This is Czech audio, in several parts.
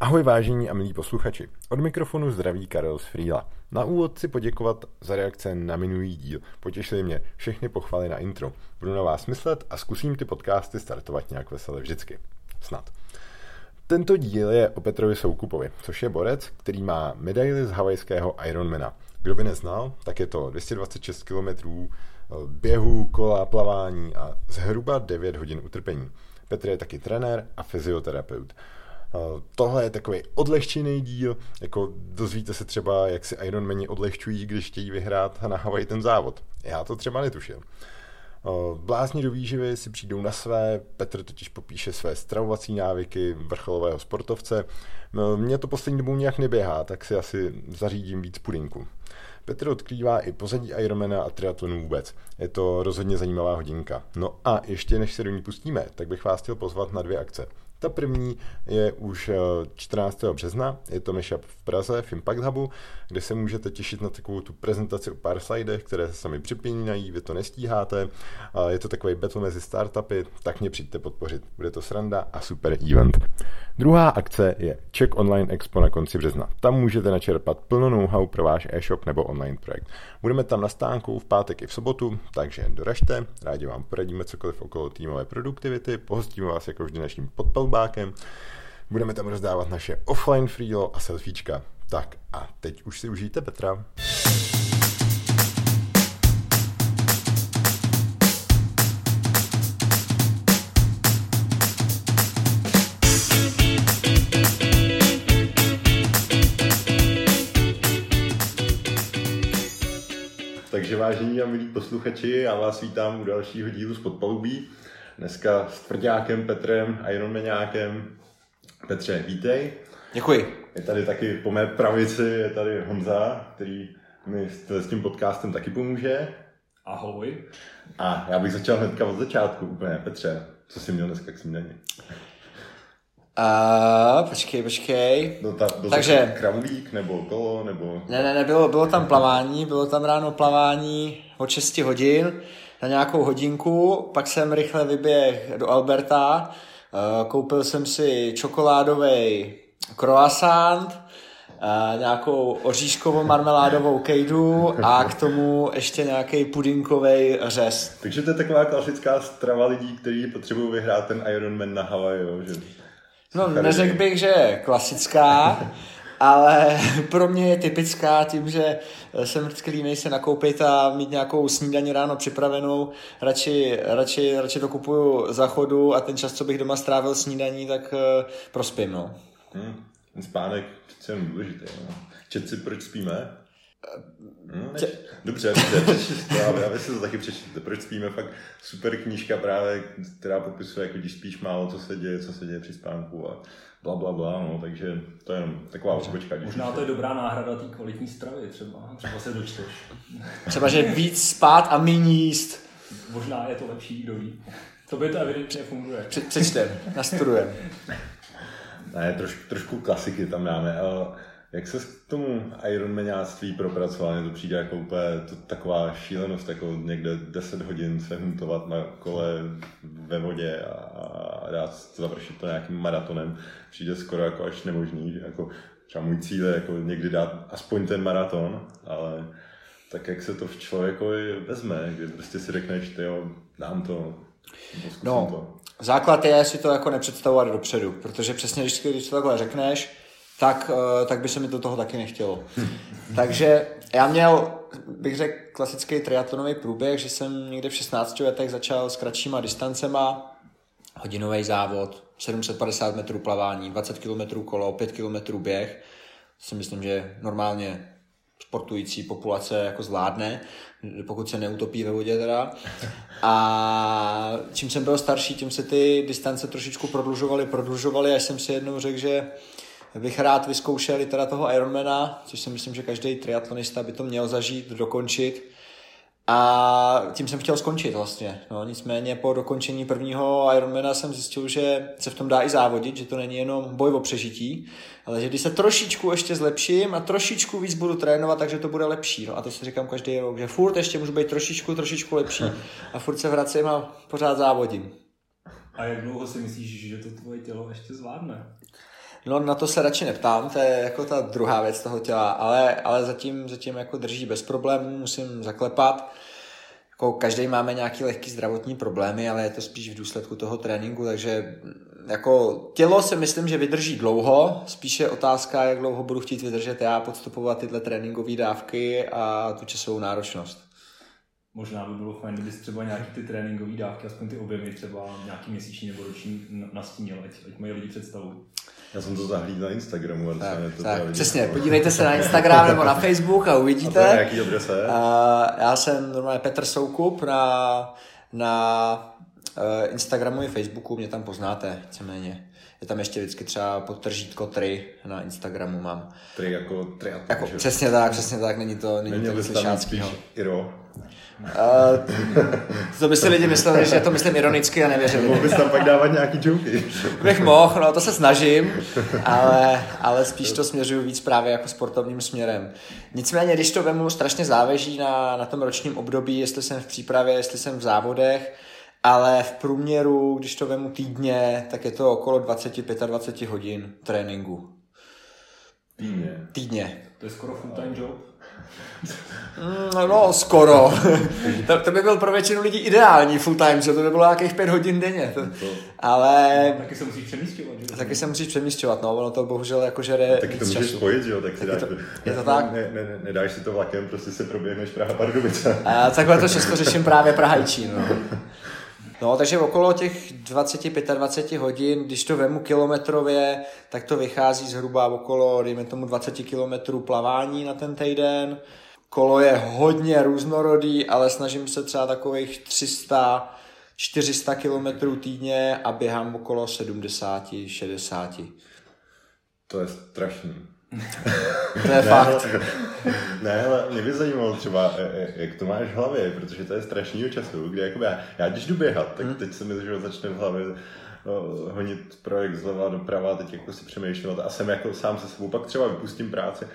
Ahoj vážení a milí posluchači. Od mikrofonu zdraví Karel z Frýla. Na úvod si poděkovat za reakce na minulý díl. Potěšili mě všechny pochvaly na intro. Budu na vás myslet a zkusím ty podcasty startovat nějak veselé vždycky. Snad. Tento díl je o Petrovi Soukupovi, což je borec, který má medaili z havajského Ironmana. Kdo by neznal, tak je to 226 km běhu, kola, plavání a zhruba 9 hodin utrpení. Petr je taky trenér a fyzioterapeut. Eh, tohle je takový odlehčený díl, jako dozvíte se třeba, jak si Ironmani odlehčují, když chtějí vyhrát na Hawaii ten závod. Já to třeba netušil. Eh, blázni do výživy si přijdou na své, Petr totiž popíše své stravovací návyky vrcholového sportovce. Eh, mně to poslední dobou nějak neběhá, tak si asi zařídím víc pudinku. Petr odkrývá i pozadí Ironmana a triatlonu vůbec. Je to rozhodně zajímavá hodinka. No a ještě než se do ní pustíme, tak bych vás chtěl pozvat na dvě akce. Ta první je už 14. Eh, března, je to Mashup v Praze, v Impact Hubu, kde se můžete těšit na takovou tu prezentaci o pár slidech, které se sami připínají, vy to nestíháte. Je to takový battle mezi startupy, tak mě přijďte podpořit. Bude to sranda a super event. Druhá akce je Czech Online Expo na konci března. Tam můžete načerpat plno know-how pro váš e-shop nebo online projekt. Budeme tam na stánku v pátek i v sobotu, takže doražte, rádi vám poradíme cokoliv okolo týmové produktivity, pohostíme vás jako vždy naším podpalbákem, budeme tam rozdávat naše offline freelo a selfiečka. Tak a teď už si užijte Petra. Takže vážení a milí posluchači, já vás vítám u dalšího dílu z Podpalubí. Dneska s tvrdákem Petrem a jenom nějakém. Petře, vítej. Děkuji. Je tady taky po mé pravici, je tady Honza, který mi s tím podcastem taky pomůže. Ahoj. A já bych začal hnedka od začátku úplně. Petře, co jsi měl dneska k snídani? Uh, počkej, počkej. No ta, byl Takže... kravlík nebo kolo, nebo... Ne, ne, ne, bylo, bylo tam plavání, bylo tam ráno plavání od 6 hodin na nějakou hodinku, pak jsem rychle vyběh do Alberta, uh, koupil jsem si čokoládový croissant, uh, nějakou oříškovou marmeládovou kejdu a k tomu ještě nějaký pudinkový řez. Takže to je taková klasická strava lidí, kteří potřebují vyhrát ten Ironman na Hawaii, že? No, neřekl bych, že je klasická, ale pro mě je typická tím, že jsem vždycky línej se nakoupit a mít nějakou snídaní ráno připravenou. Radši, radši, radši to kupuju za chodu a ten čas, co bych doma strávil snídaní, tak uh, prospím, no. Hmm, ten spánek je důležitý. No. Čet si, proč spíme? Hmm, Tě... Dobře, dobře, já, si to taky přečtěte. Proč spíme? Fakt super knížka právě, která popisuje, jako když spíš málo, co se děje, co se děje při spánku a bla, bla, bla, no, takže to je jenom taková odpočka. Možná to je dobrá náhrada té kvalitní stravy, třeba, třeba se dočteš. Třeba, že víc spát a méně jíst. Možná je to lepší, kdo ví. To by to evidentně funguje. Přečtem, nastudujeme. Ne, trošku, trošku klasiky tam dáme. Jak se k tomu Ironmanáctví propracoval? Mně to přijde jako úplně to, taková šílenost, jako někde 10 hodin se huntovat na kole ve vodě a, a dát završit to nějakým maratonem. Přijde skoro jako až nemožný, že jako třeba můj cíl je jako někdy dát aspoň ten maraton, ale tak jak se to v člověku vezme, kdy prostě si řekneš, ty jo, dám to, no, to. základ je si to jako nepředstavovat dopředu, protože přesně když, když to takhle řekneš, tak, eh, tak by se mi do toho taky nechtělo. Takže já měl, bych řekl, klasický triatlonový průběh, že jsem někde v 16 letech začal s kratšíma distancema, hodinový závod, 750 metrů plavání, 20 km kolo, 5 km běh. To si myslím, že normálně sportující populace jako zvládne, pokud se neutopí ve vodě teda. A čím jsem byl starší, tím se ty distance trošičku prodlužovaly, prodlužovaly, až jsem si jednou řekl, že bych rád vyzkoušel i teda toho Ironmana, což si myslím, že každý triatlonista by to měl zažít, dokončit. A tím jsem chtěl skončit vlastně. No, nicméně po dokončení prvního Ironmana jsem zjistil, že se v tom dá i závodit, že to není jenom boj o přežití, ale že když se trošičku ještě zlepším a trošičku víc budu trénovat, takže to bude lepší. No a to si říkám každý rok, že furt ještě můžu být trošičku, trošičku lepší a furt se vracím a pořád závodím. A jak dlouho si myslíš, že to tvoje tělo ještě zvládne? No na to se radši neptám, to je jako ta druhá věc toho těla, ale, ale zatím, zatím jako drží bez problémů, musím zaklepat. Jako každý máme nějaký lehký zdravotní problémy, ale je to spíš v důsledku toho tréninku, takže jako tělo si myslím, že vydrží dlouho, spíše otázka, jak dlouho budu chtít vydržet já podstupovat tyhle tréninkové dávky a tu časovou náročnost. Možná by bylo fajn, kdyby třeba nějaký ty tréninkové dávky, aspoň ty objemy třeba nějaký měsíční nebo roční nastínil, ať, ať mají lidi představu. Já jsem to zahlídl na Instagramu. Tak, to tak přesně, podívejte se na Instagram nebo na Facebook a uvidíte. A to je jaký adrese? já jsem normálně Petr Soukup na, na uh, Instagramu i Facebooku, mě tam poznáte, víceméně. Je tam ještě vždycky třeba podtržítko tri na Instagramu mám. Tri jako triatlon. Jako, přesně tak, přesně tak, není to, není Neměl to spíš Iro. Uh, to by si lidi mysleli, že to myslím ironicky a nevěřili. Mohl bys tam pak dávat nějaký joky. Bych mohl, no to se snažím, ale, ale spíš to směřuju víc právě jako sportovním směrem. Nicméně, když to vemu, strašně záleží na, na tom ročním období, jestli jsem v přípravě, jestli jsem v závodech, ale v průměru, když to vemu týdně, tak je to okolo 20-25 hodin tréninku. Týdně? Týdně. To je skoro full-time job? Mm, no, skoro. to, to by byl pro většinu lidí ideální full time, že to by bylo nějakých pět hodin denně. To, ale... No, taky se musíš přemístěvat, že? Taky se musíš přemístěvat, no, ono to bohužel jako žere Taky to můžeš času. spojit, jo, tak si dáš, to, je to tak? Ne, ne, ne, nedáš si to vlakem, prostě se proběhneš Praha Pardubice. A takhle to všechno řeším právě Praha no. No, takže okolo těch 20-25 hodin, když to vemu kilometrově, tak to vychází zhruba okolo, dejme tomu 20 kilometrů plavání na ten týden. Kolo je hodně různorodý, ale snažím se třeba takových 300 400 kilometrů týdně a běhám okolo 70-60. To je strašný. To je fakt. ne, ale mě by zajímalo třeba, e, e, jak to máš v hlavě, protože to je strašný času, kdy jakoby já, já když jdu běhat, tak hmm. teď se mi že začne v hlavě no, honit projekt zleva doprava, teď jako si přemýšlet a jsem jako sám se sebou, pak třeba vypustím práci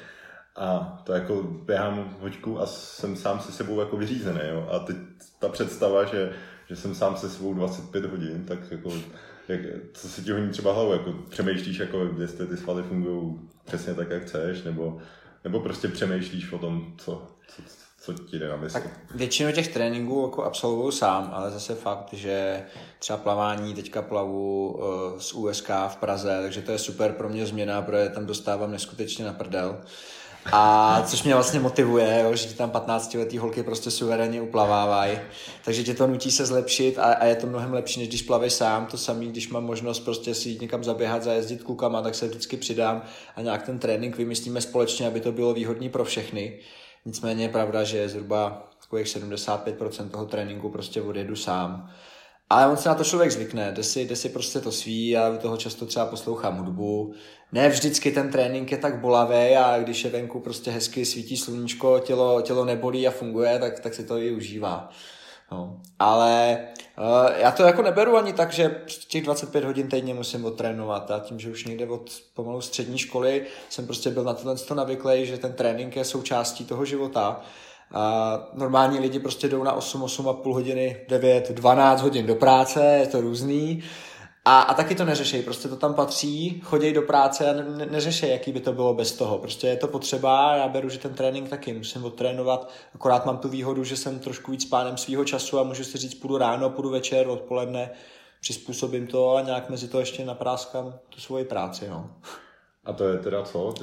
a to jako běhám hoďku a jsem sám se sebou jako vyřízený, jo? a teď ta představa, že, že jsem sám se sebou 25 hodin, tak jako jak, co se ti honí třeba hlavou, jako přemýšlíš, jako jestli ty svaly fungují přesně tak, jak chceš, nebo, nebo prostě přemýšlíš o tom, co, co, co ti jde na mysl. Tak většinu těch tréninků jako absolvuju sám, ale zase fakt, že třeba plavání teďka plavu uh, z USK v Praze, takže to je super pro mě změna, protože tam dostávám neskutečně na prdel. A což mě vlastně motivuje, jo, že ti tam 15 letý holky prostě suverénně uplavávají. Takže tě to nutí se zlepšit a, a, je to mnohem lepší, než když plaveš sám. To samý, když mám možnost prostě si jít někam zaběhat, zajezdit klukama, tak se vždycky přidám a nějak ten trénink vymyslíme společně, aby to bylo výhodný pro všechny. Nicméně je pravda, že zhruba takových 75% toho tréninku prostě odjedu sám. Ale on se na to člověk zvykne, jde si, jde si prostě to sví, já u toho často třeba poslouchám hudbu. Ne vždycky ten trénink je tak bolavý a když je venku prostě hezky svítí sluníčko, tělo, tělo nebolí a funguje, tak, tak si to i užívá. No. Ale uh, já to jako neberu ani tak, že těch 25 hodin týdně musím odtrénovat. A tím, že už někde od pomalu střední školy jsem prostě byl na tohle navyklý, že ten trénink je součástí toho života a normální lidi prostě jdou na 8, 8,5 hodiny, 9, 12 hodin do práce, je to různý. A, a taky to neřešej, prostě to tam patří, chodí do práce a ne, neřešej, jaký by to bylo bez toho. Prostě je to potřeba, já beru, že ten trénink taky musím odtrénovat, akorát mám tu výhodu, že jsem trošku víc pánem svého času a můžu si říct, půjdu ráno, půjdu večer, odpoledne, přizpůsobím to a nějak mezi to ještě napráskám tu svoji práci. No. A to je teda co?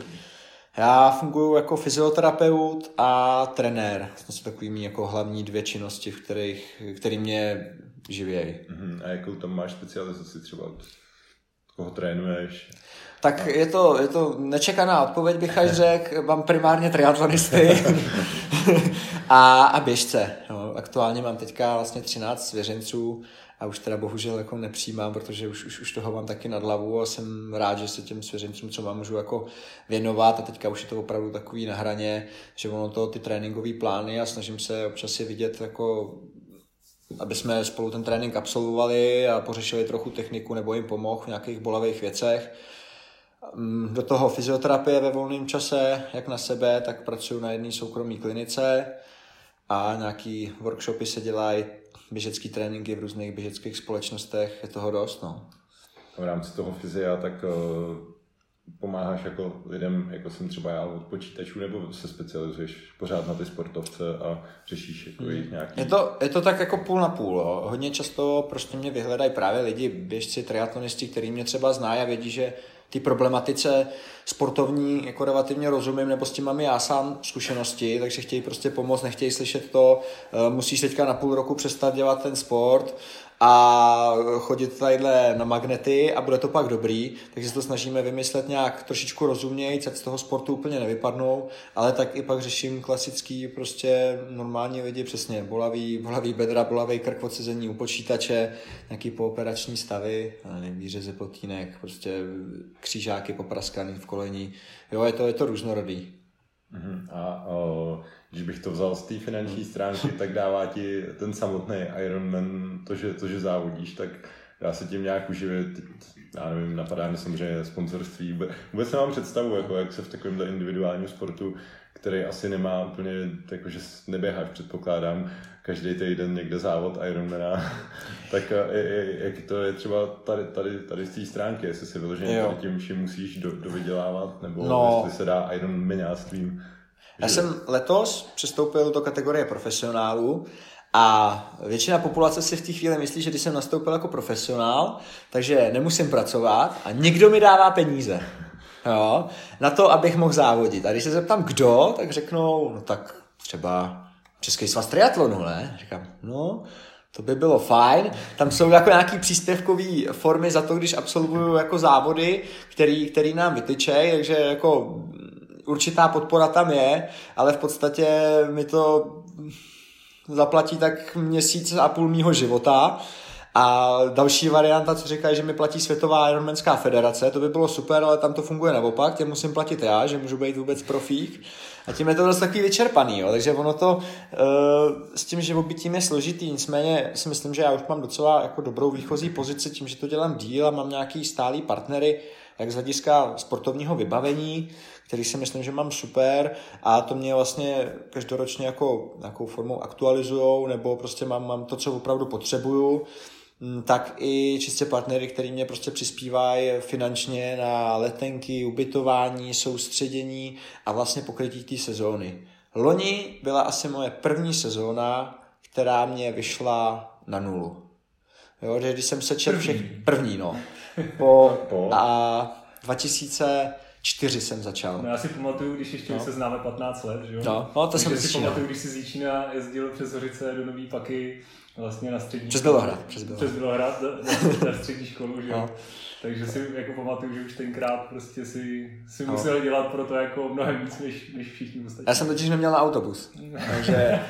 Já funguji jako fyzioterapeut a trenér. To jsou takovými jako hlavní dvě činnosti, v kterých, který mě živějí. Uh-huh. A jakou tam máš specializaci třeba? Koho trénuješ? Tak je to, je to nečekaná odpověď, bych až řekl. Mám primárně triatlonisty a, a běžce. No, aktuálně mám teďka vlastně 13 svěřenců a už teda bohužel jako nepřijímám, protože už, už, už toho mám taky nad hlavu a jsem rád, že se těm svěřencům třeba můžu jako věnovat a teďka už je to opravdu takový na hraně, že ono to ty tréninkové plány a snažím se občas je vidět jako aby jsme spolu ten trénink absolvovali a pořešili trochu techniku nebo jim pomohl v nějakých bolavých věcech. Mm, do toho fyzioterapie ve volném čase, jak na sebe, tak pracuji na jedné soukromé klinice a nějaký workshopy se dělají běžecký tréninky v různých běžeckých společnostech, je toho dost, no. V rámci toho fyzia, tak uh, pomáháš jako lidem, jako jsem třeba já od počítačů, nebo se specializuješ pořád na ty sportovce a řešíš jako jejich hmm. nějaký... Je to, je to tak jako půl na půl. Jo. Hodně často prostě mě vyhledají právě lidi, běžci, triatlonisti, kteří mě třeba znají a vědí, že ty problematice sportovní jako relativně rozumím, nebo s tím mám já sám zkušenosti, takže chtějí prostě pomoct, nechtějí slyšet to, eh, musíš teďka na půl roku přestat dělat ten sport a chodit tadyhle na magnety a bude to pak dobrý, takže se to snažíme vymyslet nějak trošičku rozumějíc, ať z toho sportu úplně nevypadnou, ale tak i pak řeším klasický prostě normální lidi, přesně bolavý, bolavý bedra, bolavý krk odsezení u počítače, nějaký pooperační stavy, nevím, výřeze potínek, prostě křížáky popraskaný v kolení, jo, je to, je to různorodý. Uh-huh. A o, když bych to vzal z té finanční stránky, tak dává ti ten samotný Ironman to, že, to, že závodíš, tak dá se tím nějak uživit. Já nevím, napadá mi samozřejmě sponsorství. Vůbec nemám představu, jako jak se v takovémhle individuálním sportu, který asi nemá úplně, jakože neběháš, předpokládám, každý týden někde závod Ironmana, tak jak to je třeba tady, tady, tady z té stránky, jestli si vyloženě tím vším musíš do, dovydělávat, nebo no. jestli se dá Ironmanáctvím já jsem letos přestoupil do kategorie profesionálů a většina populace si v té chvíli myslí, že když jsem nastoupil jako profesionál, takže nemusím pracovat a někdo mi dává peníze. Jo, na to, abych mohl závodit. A když se zeptám, kdo, tak řeknou, no tak třeba Český svaz triatlonu, ne? Říkám, no, to by bylo fajn. Tam jsou jako nějaký příspěvkové formy za to, když absolvuju jako závody, který, který nám vytyčej, takže jako určitá podpora tam je, ale v podstatě mi to zaplatí tak měsíc a půl mýho života. A další varianta, co říkají, že mi platí Světová Ironmanská federace, to by bylo super, ale tam to funguje naopak, tě musím platit já, že můžu být vůbec profík. A tím je to dost takový vyčerpaný, jo. takže ono to uh, s tím živobytím je složitý, nicméně si myslím, že já už mám docela jako dobrou výchozí pozici tím, že to dělám díl a mám nějaký stálý partnery, jak z hlediska sportovního vybavení, který si myslím, že mám super a to mě vlastně každoročně jako nějakou formou aktualizujou nebo prostě mám, mám to, co opravdu potřebuju mm, tak i čistě partnery, který mě prostě přispívají finančně na letenky, ubytování, soustředění a vlastně pokrytí té sezóny. Loni byla asi moje první sezóna, která mě vyšla na nulu. Jo, že když jsem sečel všech první, no. Po, a 2000 čtyři jsem začal. No já si pamatuju, když ještě no. se známe 15 let, že jo? No, no to jsem si pamatuju, když si z Jíčína jezdil přes Horice do Nový Paky vlastně na střední Přes Bělohrad. Přes Bělohrad, přes Bělohrad na, na, střední školu, že jo? No. Takže si jako pamatuju, že už tenkrát prostě si, si no. musel dělat pro to jako mnohem víc, než, než všichni ostatní. Já jsem totiž neměl na autobus, takže,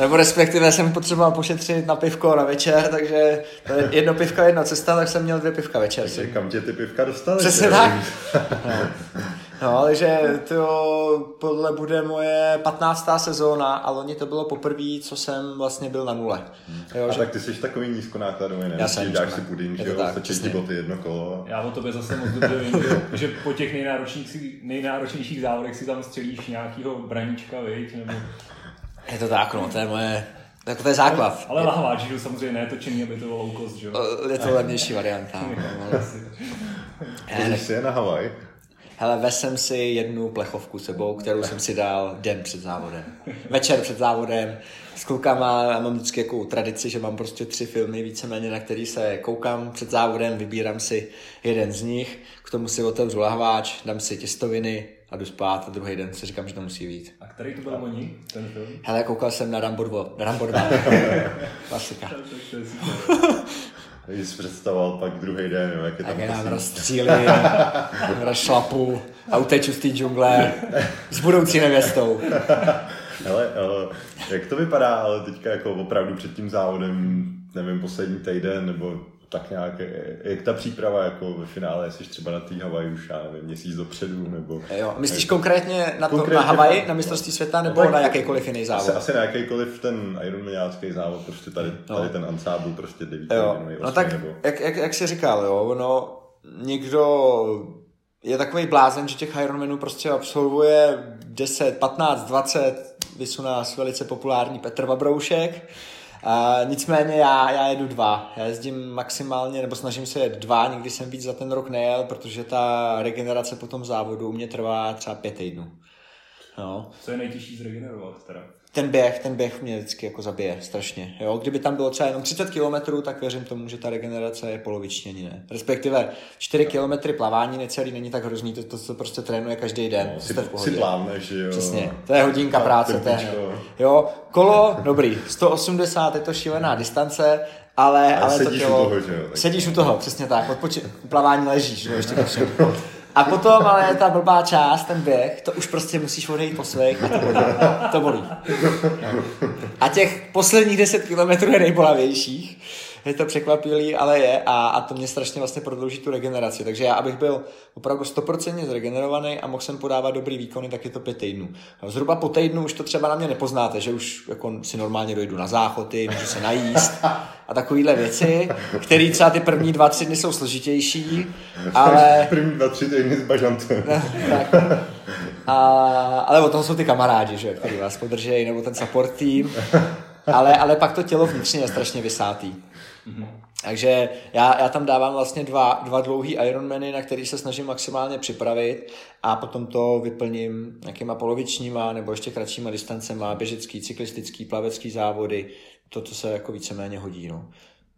nebo respektive jsem potřeboval pošetřit na pivko na večer, takže to je jedno pivka, jedna cesta, tak jsem měl dvě pivka večer. Takže kam tě ty pivka dostaly? Přesně tak. No. No, ale že to podle bude moje 15. sezóna a loni to bylo poprvé, co jsem vlastně byl na nule. Hmm. Jo, a že... tak ty jsi takový nízkonákladový, ne? Já jsem dáš si puding, že jo, stačí ti boty jedno kolo. Já o tobě zase moc dobře vím, že po těch nejnáročnějších, nejnáročnějších závodech si tam střelíš nějakýho braníčka, viď? Nebo... Je to tak, no, to je moje tak to je základ. Ale lahváč, že samozřejmě ne točený, aby to bylo low cost, že jo? Je to levnější varianta. Když jsi na Havaj? Hele, ves jsem si jednu plechovku sebou, kterou jsem si dal den před závodem. Večer před závodem s klukama a mám vždycky jako tradici, že mám prostě tři filmy víceméně, na který se koukám před závodem, vybírám si jeden z nich, k tomu si otevřu lahváč, dám si těstoviny a jdu spát a druhý den si říkám, že to musí být. A který to byl oni, ten film? Hele, koukal jsem na Rambo 2. Rambo 2. Klasika. Když jsi představoval pak druhý den, jo, jak je tam... Tak nám rozstřílím, rozšlapu a uteču z té džungle s budoucí nevěstou. Hele, uh, jak to vypadá, ale teďka jako opravdu před tím závodem, nevím, poslední týden, nebo tak nějak, jak ta příprava jako ve finále, jsi třeba na té Havaji už, já nevím, měsíc dopředu, nebo... Jo, myslíš jako, konkrétně na, to, konkrétně na Havaji, na mistrovství světa, nebo no, na jakýkoliv jiný závod? Asi, asi na jakýkoliv ten Ironmaniácký závod, prostě tady, no. tady ten ansábl, prostě devítý, jo. No tak, nebo... jak, jak, jak jsi říkal, jo, no, někdo je takový blázen, že těch Ironmanů prostě absolvuje 10, 15, 20, vysu nás velice populární Petr Vabroušek, Uh, nicméně já, já jedu dva. Já jezdím maximálně, nebo snažím se jet dva, nikdy jsem víc za ten rok nejel, protože ta regenerace po tom závodu u mě trvá třeba pět týdnů. No. Co je nejtěžší zregenerovat teda? Ten běh, ten běh mě vždycky jako zabije strašně. Jo? Kdyby tam bylo třeba jenom 30 km, tak věřím tomu, že ta regenerace je poloviční ani ne. Respektive 4 km plavání necelý není tak hrozný, to, to, to prostě trénuje každý den. No, si, si plávneš, jo. Přesně, to je hodinka práce. To je, jo, kolo, dobrý, 180 je to šílená distance, ale, ale, ale sedíš to tělo, u toho, že jo? Sedíš u toho, přesně tak. Odpoči- plavání ležíš, že jo, ještě A potom ale ta blbá část, ten běh, to už prostě musíš odejít po svých a to bolí. To bolí. A těch posledních 10 kilometrů je nejbolavějších je to překvapilý, ale je a, a to mě strašně vlastně prodlouží tu regeneraci. Takže já, abych byl opravdu 100% zregenerovaný a mohl jsem podávat dobrý výkony, tak je to pět týdnů. Zhruba po týdnu už to třeba na mě nepoznáte, že už jako si normálně dojdu na záchody, můžu se najíst a takovéhle věci, které třeba ty první dva, tři dny jsou složitější, ale... První dva, tři týdny s bažantem. tak. A, ale o tom jsou ty kamarádi, že, který vás podržejí, nebo ten support tým. Ale, ale pak to tělo vnitřně je strašně vysátý. Mm-hmm. Takže já, já tam dávám vlastně dva, dva dlouhý Ironmany, na který se snažím maximálně připravit a potom to vyplním nějakýma polovičníma nebo ještě kratšíma distancema, běžecký, cyklistický, plavecký závody, to, co se jako víceméně hodí. No.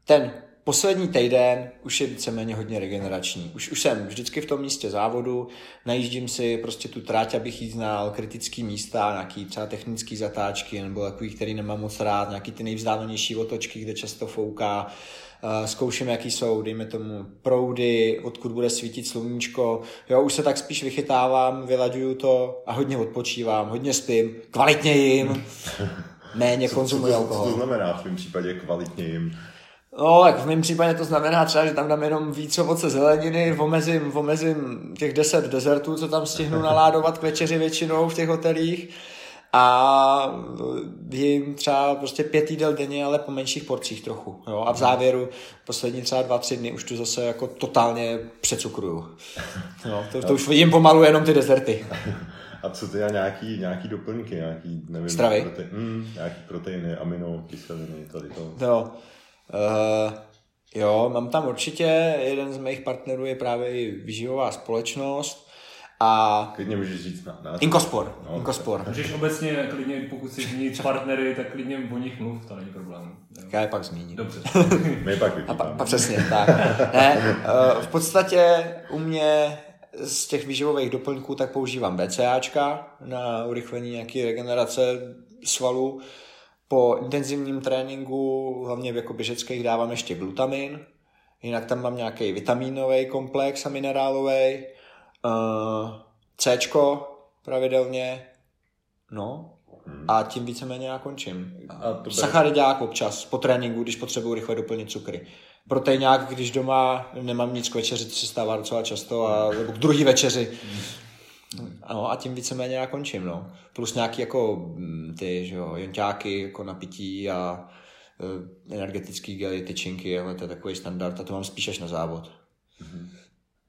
Ten poslední týden už je víceméně hodně regenerační. Už, už jsem vždycky v tom místě závodu, najíždím si prostě tu tráť, abych jí znal, kritický místa, nějaký třeba technický zatáčky, nebo takový, který nemám moc rád, nějaký ty nejvzdálenější otočky, kde často fouká, Uh, zkouším, jaký jsou, dejme tomu, proudy, odkud bude svítit sluníčko. Jo, už se tak spíš vychytávám, vylaďuju to a hodně odpočívám, hodně spím, kvalitně jim, méně konzumuji alkohol. Co to znamená v tom případě kvalitně jim? No, tak v mém případě to znamená třeba, že tam dám jenom víc ovoce zeleniny, omezím, omezím těch 10 dezertů, co tam stihnu naládovat k večeři většinou v těch hotelích a jim třeba prostě pět jídel denně, ale po menších porcích trochu. Jo? A v závěru poslední třeba dva, tři dny už tu zase jako totálně přecukruju. Jo? To, to už vidím pomalu jenom ty dezerty. A co ty a nějaký, nějaký doplňky, nějaký, nevím, Stravy? Prote, mm, nějaký proteiny, amino, kyseliny, tady to. Jo. Uh, jo, mám tam určitě, jeden z mých partnerů je právě i výživová společnost, a... Klidně můžeš říct na, na Inkospor. No, Inkospor. Můžeš obecně, klidně, pokud si zmínit partnery, tak klidně o nich mluv, to není problém. Já je pak zmíním. Dobře. My pak A pa, pa, přesně, tak. ne, uh, v podstatě u mě z těch výživových doplňků tak používám BCAčka na urychlení nějaké regenerace svalů. Po intenzivním tréninku, hlavně v jako běžeckých, dávám ještě glutamin. Jinak tam mám nějaký vitamínový komplex a minerálový. Uh, C pravidelně. No. A tím víceméně já končím. A Sacharidák občas, po tréninku, když potřebuji rychle doplnit cukry. Proteinák, když doma nemám nic k večeři, to se stává docela často, a, nebo k druhý večeři. No a tím víceméně já končím, no. Plus nějaký jako mm, ty, že jo, jonťáky jako napití a e, energetický gely, tyčinky, ale to je takový standard a to mám spíš až na závod. Mm-hmm.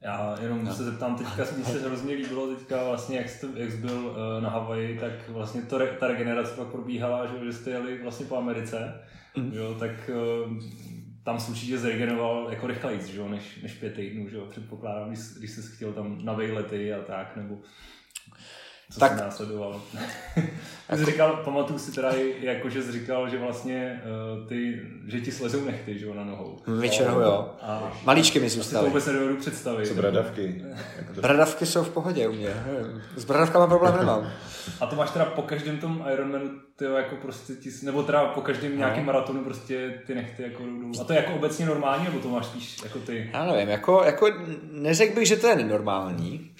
Já jenom no. se zeptám teďka, mi se hrozně líbilo teďka vlastně, jak jste, jak jsi byl uh, na Havaji, tak vlastně to, ta regenerace pak probíhala, že, že jste jeli vlastně po Americe, mm. jo, tak uh, tam se určitě zregeneroval jako rychleji, že než, než pět týdnů, že jo, předpokládám, když, když jsi chtěl tam na vejlety a tak, nebo co tak, se následovalo. Ty jsi říkal, pamatuju si teda, jako, že jsi říkal, že vlastně uh, ty, že ti slezou nechty, že jo, na nohou. Většinou jo. A Malíčky mi zůstaly. to vůbec nedovedu představit. Co bradavky? bradavky jsou v pohodě u mě. S bradavkama problém nemám. A to máš teda po každém tom Ironmanu, ty jako prostě ti, nebo teda po každém no. nějakém maratonu prostě ty nechty jako jdou. A to je jako obecně normální, nebo to máš spíš jako ty? Já nevím, jako, jako neřekl bych, že to je nenormální.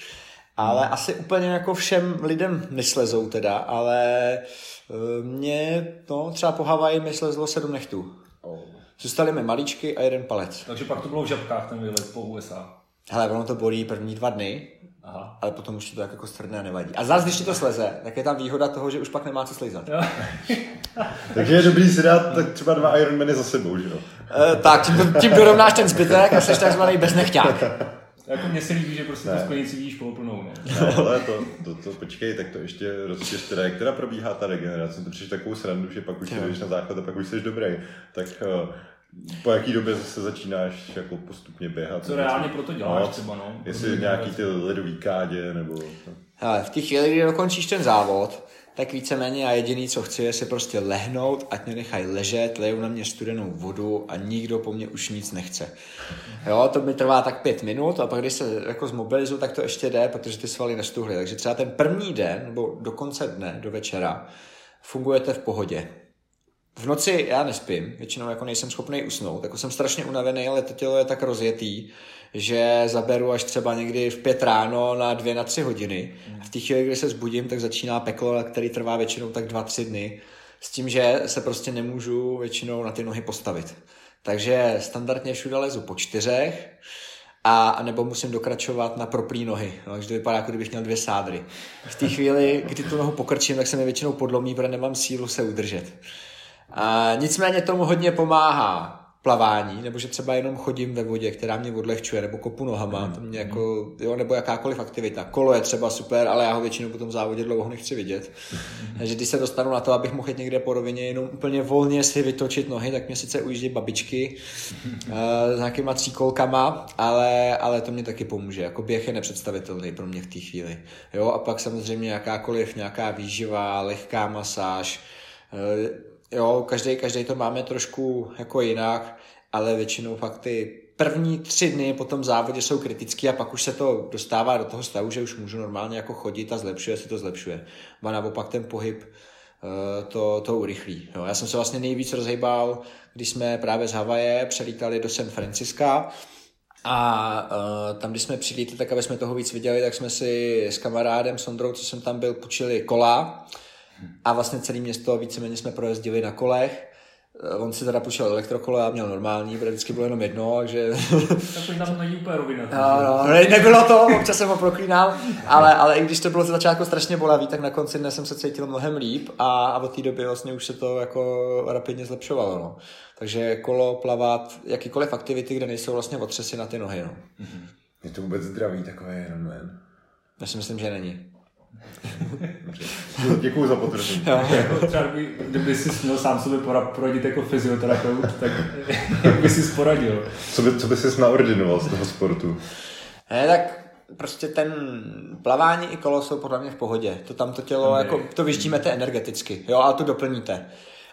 Ale asi úplně jako všem lidem neslezou teda, ale eh, mě, no, třeba po Havaji mi slezlo sedm nechtů. Oh. Zůstaly mi maličky a jeden palec. Takže pak to bylo v žabkách ten výlet po USA. Hele, ono to bolí první dva dny, Aha. ale potom už to tak jako strdné nevadí. A zase, když ti to sleze, tak je tam výhoda toho, že už pak nemá co slizat. Takže je dobrý si dát tak třeba dva Ironmany za sebou, že jo? E, tak, tím, tím dorovnáš ten zbytek a jsi takzvaný beznechťák. Jako mně se líbí, že prostě ne. tu sklenici vidíš poloplnou. No. ne, ale to, to, to, počkej, tak to ještě rozčeš teda, jak teda probíhá ta regenerace, to přišli takovou srandu, že pak už jdeš na základ a pak už jsi dobrý. Tak uh, po jaký době zase začínáš jako postupně běhat? Co reálně proto děláš no, třeba, no? Jestli nějaký ty ledový kádě, nebo... Ale v té chvíli, kdy dokončíš ten závod, tak víceméně a jediný, co chci, je se prostě lehnout, ať mě nechají ležet, lejou na mě studenou vodu a nikdo po mně už nic nechce. Jo, to mi trvá tak pět minut a pak když se jako zmobilizuju, tak to ještě jde, protože ty svaly nestuhly. Takže třeba ten první den, nebo do konce dne, do večera, fungujete v pohodě v noci já nespím, většinou jako nejsem schopný usnout, jako jsem strašně unavený, ale to tělo je tak rozjetý, že zaberu až třeba někdy v pět ráno na dvě, na tři hodiny. A v té chvíli, kdy se zbudím, tak začíná peklo, který trvá většinou tak dva, tři dny. S tím, že se prostě nemůžu většinou na ty nohy postavit. Takže standardně všude lezu po čtyřech, a, nebo musím dokračovat na proplý nohy. No, takže to vypadá, jako kdybych měl dvě sádry. V té chvíli, kdy tu nohu pokrčím, tak se mi většinou podlomí, protože nemám sílu se udržet. A nicméně tomu hodně pomáhá plavání, nebo že třeba jenom chodím ve vodě, která mě odlehčuje, nebo kopu nohama, to mě jako, jo, nebo jakákoliv aktivita. Kolo je třeba super, ale já ho většinou po tom závodě dlouho nechci vidět. Takže když se dostanu na to, abych mohl jít někde po rovině, jenom úplně volně si vytočit nohy, tak mě sice ujíždí babičky uh, s nějakýma tříkolkama, ale, ale to mě taky pomůže. Jako běh je nepředstavitelný pro mě v té chvíli. Jo, a pak samozřejmě jakákoliv nějaká výživa, lehká masáž, uh, jo, každý, každý to máme trošku jako jinak, ale většinou fakt ty první tři dny po tom závodě jsou kritický a pak už se to dostává do toho stavu, že už můžu normálně jako chodit a zlepšuje se to zlepšuje. A naopak ten pohyb uh, to, to urychlí. Jo. Já jsem se vlastně nejvíc rozhýbal, když jsme právě z Havaje přelítali do San Franciska a uh, tam, když jsme přilítli, tak aby jsme toho víc viděli, tak jsme si s kamarádem Sondrou, co jsem tam byl, počili kola a vlastně celé město víceméně jsme projezdili na kolech. Eh, on si teda půjčil elektrokolo, já měl normální, protože vždycky bylo jenom jedno, takže... Tak tam není úplně rovina. No, no, ne, nebylo to, občas jsem ho proklínal, ale, ale i když to bylo ze začátku strašně bolavý, tak na konci dne jsem se cítil mnohem líp a, a od té doby vlastně už se to jako rapidně zlepšovalo. No. Takže kolo, plavat, jakýkoliv aktivity, kde nejsou vlastně otřesy na ty nohy. No. Je to vůbec zdravý takový Ironman? Já si myslím, že není. Děkuji za potvrzení. jako třeba kdyby, jsi měl sám sobě poradit jako fyzioterapeut, tak jak by jsi poradil? Co by, co by jsi naordinoval z toho sportu? Ne, tak prostě ten plavání i kolo jsou podle mě v pohodě. To tam to tělo, okay. jako, to vyždímete energeticky, jo, a to doplníte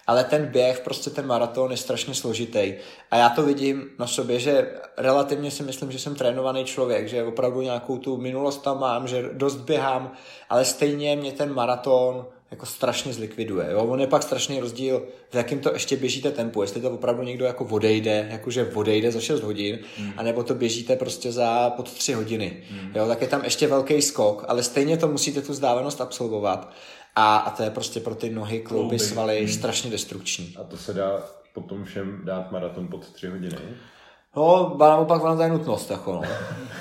ale ten běh, prostě ten maraton je strašně složitý. A já to vidím na sobě, že relativně si myslím, že jsem trénovaný člověk, že opravdu nějakou tu minulost tam mám, že dost běhám, ale stejně mě ten maraton jako strašně zlikviduje. Jo? On je pak strašný rozdíl, v jakém to ještě běžíte tempu, jestli to opravdu někdo jako odejde, jakože odejde za 6 hodin, mm. anebo to běžíte prostě za pod 3 hodiny. Mm. Jo? Tak je tam ještě velký skok, ale stejně to musíte tu vzdálenost absolvovat. A, a to je prostě pro ty nohy, klouby, svaly hmm. strašně destrukční. A to se dá potom všem dát maraton pod tři hodiny? No, naopak vám to je nutnost, jako no.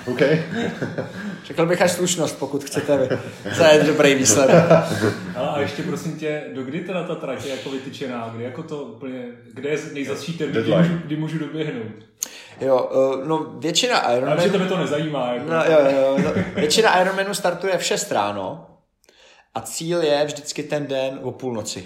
OK. Řekl bych až slušnost, pokud chcete zajet dobrý výsledek. Ale a ještě prosím tě, do kdy teda ta trať je jako vytyčená? Kdy jako to úplně, kde je nejzasší termín, kdy můžu, kdy můžu doběhnout? Jo, uh, no většina Ironmanů... Ale že tebe to nezajímá. Jako. No, jo, jo, no, většina Ironmanů startuje v 6 ráno, a cíl je vždycky ten den o půlnoci.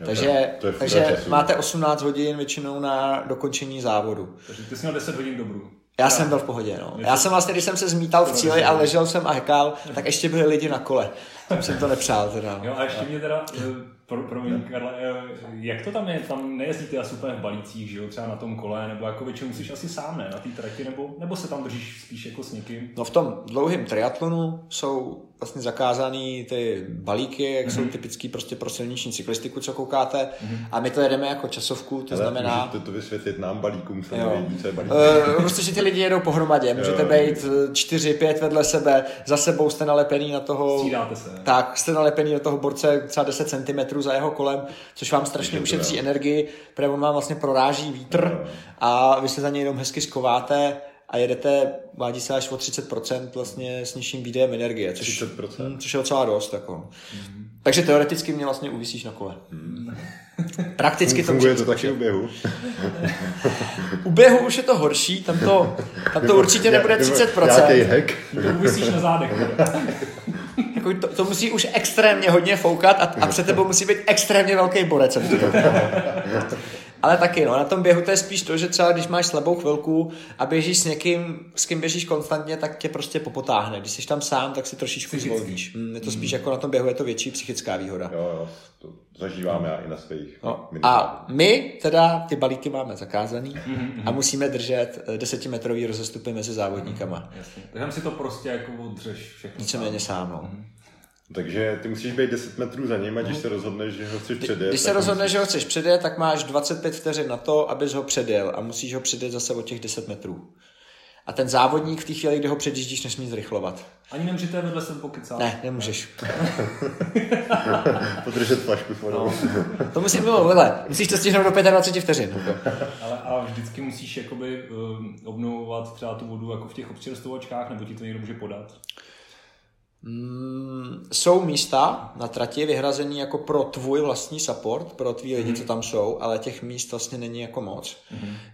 Jo, takže to je takže máte 18 hodin většinou na dokončení závodu. Takže ty jsi měl 10 hodin dobrů. Já, já jsem byl v pohodě, no. Já jsem vlastně, když jsem se zmítal v cíli a ležel jsem a hekal, tak ještě byli lidi na kole. Tam jsem to nepřál teda. No. Jo a ještě mě teda, eh, pro, promiň, Karle, eh, jak to tam je? Tam nejezdíte asi úplně v balících, že jo, třeba na tom kole, nebo jako většinou musíš asi sám, ne, na té trati, nebo, nebo se tam držíš spíš jako s někým? No v tom dlouhém triatlonu jsou vlastně zakázaný ty balíky, jak mm-hmm. jsou mhm. typický prostě pro silniční cyklistiku, co koukáte. Mm-hmm. A my to jedeme jako časovku, to Ale znamená... Můžete to vysvětlit nám balíkům, co nevědí, co je balík. Uh, prostě, že ty lidi jedou pohromadě. Můžete jo. být eh, čtyři, pět vedle sebe, za sebou jste nalepený na toho... Střídáte se. Tak, jste nalepený do toho borce třeba 10 cm za jeho kolem, což vám strašně ušetří energii, protože on vám vlastně proráží vítr jo. a vy se za něj jenom hezky skováte a jedete, vádí se až o 30% vlastně s nižším výdejem energie, což, 30%? Hm, což je docela dost. Jako. Mm. Takže teoreticky mě vlastně uvisíš na kole. Mm. prakticky to Funguje to taky u běhu? U běhu už je to horší, tam to, tam to určitě nebude 30%. Nějaký hack. To uvisíš na zádech. Jako to, to, musí už extrémně hodně foukat a, a před tebou musí být extrémně velký borec. Ale taky, no, na tom běhu to je spíš to, že třeba když máš slabou chvilku a běžíš s někým, s kým běžíš konstantně, tak tě prostě popotáhne. Když jsi tam sám, tak si trošičku zvolníš. Mm, je to spíš jako na tom běhu, je to větší psychická výhoda. Jo, jo, to zažívám já i na svých No. A my teda ty balíky máme zakázaný a musíme držet eh, desetimetrový rozestupy mezi závodníkama. Jasně. Takže si to prostě jako odřeš všechno. Víceméně sám, no. Takže ty musíš být 10 metrů za ním a když se rozhodneš, že ho chceš předjet. Když se rozhodneš, že ho chceš předjet, tak máš 25 vteřin na to, abys ho předjel a musíš ho předjet zase o těch 10 metrů. A ten závodník v té chvíli, kdy ho předjíždíš, nesmí zrychlovat. Ani nemůžete vedle sebe pokycat. Ne, nemůžeš. musíš podržet flašku s vodou. To musí bylo, vele, musíš to stihnout do 25 vteřin. Ale a vždycky musíš jakoby um, obnovovat třeba tu vodu jako v těch občerstvovačkách, nebo ti to někdo může podat. Mm, jsou místa na trati vyhrazený jako pro tvůj vlastní support, pro tvý lidi, co tam jsou, ale těch míst vlastně není jako moc.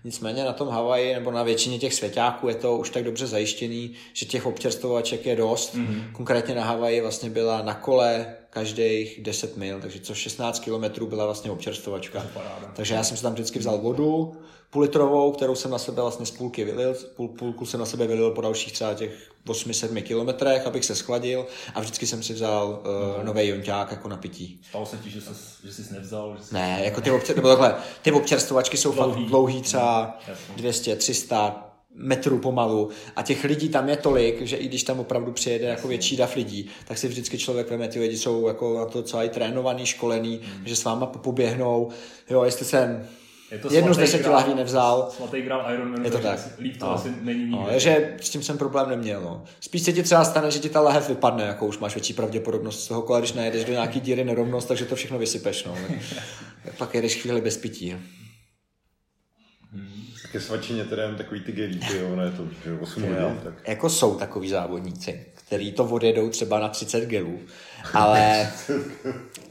Nicméně na tom Havaji nebo na většině těch svěťáků je to už tak dobře zajištěný, že těch občerstvovaček je dost. Konkrétně na Havaji vlastně byla na kole každých 10 mil, takže co 16 kilometrů byla vlastně občerstvovačka. Takže já jsem si tam vždycky vzal vodu, půl litrovou, kterou jsem na sebe vlastně z půlky vylil, půl, půlku jsem na sebe vylil po dalších třeba těch 8-7 kilometrech, abych se schladil a vždycky jsem si vzal uh, nový jonťák jako na pití. Stalo se ti, že jsi, že jsi nevzal? Že jsi... Ne, jako ty, občer, nebo takhle, ty občerstvovačky jsou Dlouhý. fakt dlouhý, třeba Jasně. 200, 300 metrů pomalu a těch lidí tam je tolik, že i když tam opravdu přijede jako větší dav lidí, tak si vždycky člověk veme, ty lidi jsou jako na to i trénovaný, školený, že s váma poběhnou, jo, jestli jsem Je to jednu z deseti lahví nevzal, Svatý grál Ironmanu, Je to tak. Líp to No. asi není nikde. No, že s tím jsem problém neměl. No. Spíš se ti třeba stane, že ti ta lahev vypadne, jako už máš větší pravděpodobnost z toho kola, když najedeš do nějaký díry nerovnost, takže to všechno vysypeš. No. Tak pak jedeš chvíli bez pití. Ke svačině teda jen takový ty gelíky, jo, ono je to že 8 Jo. hodin, tak Jako jsou takový závodníci, který to odjedou třeba na 30 gelů, ale,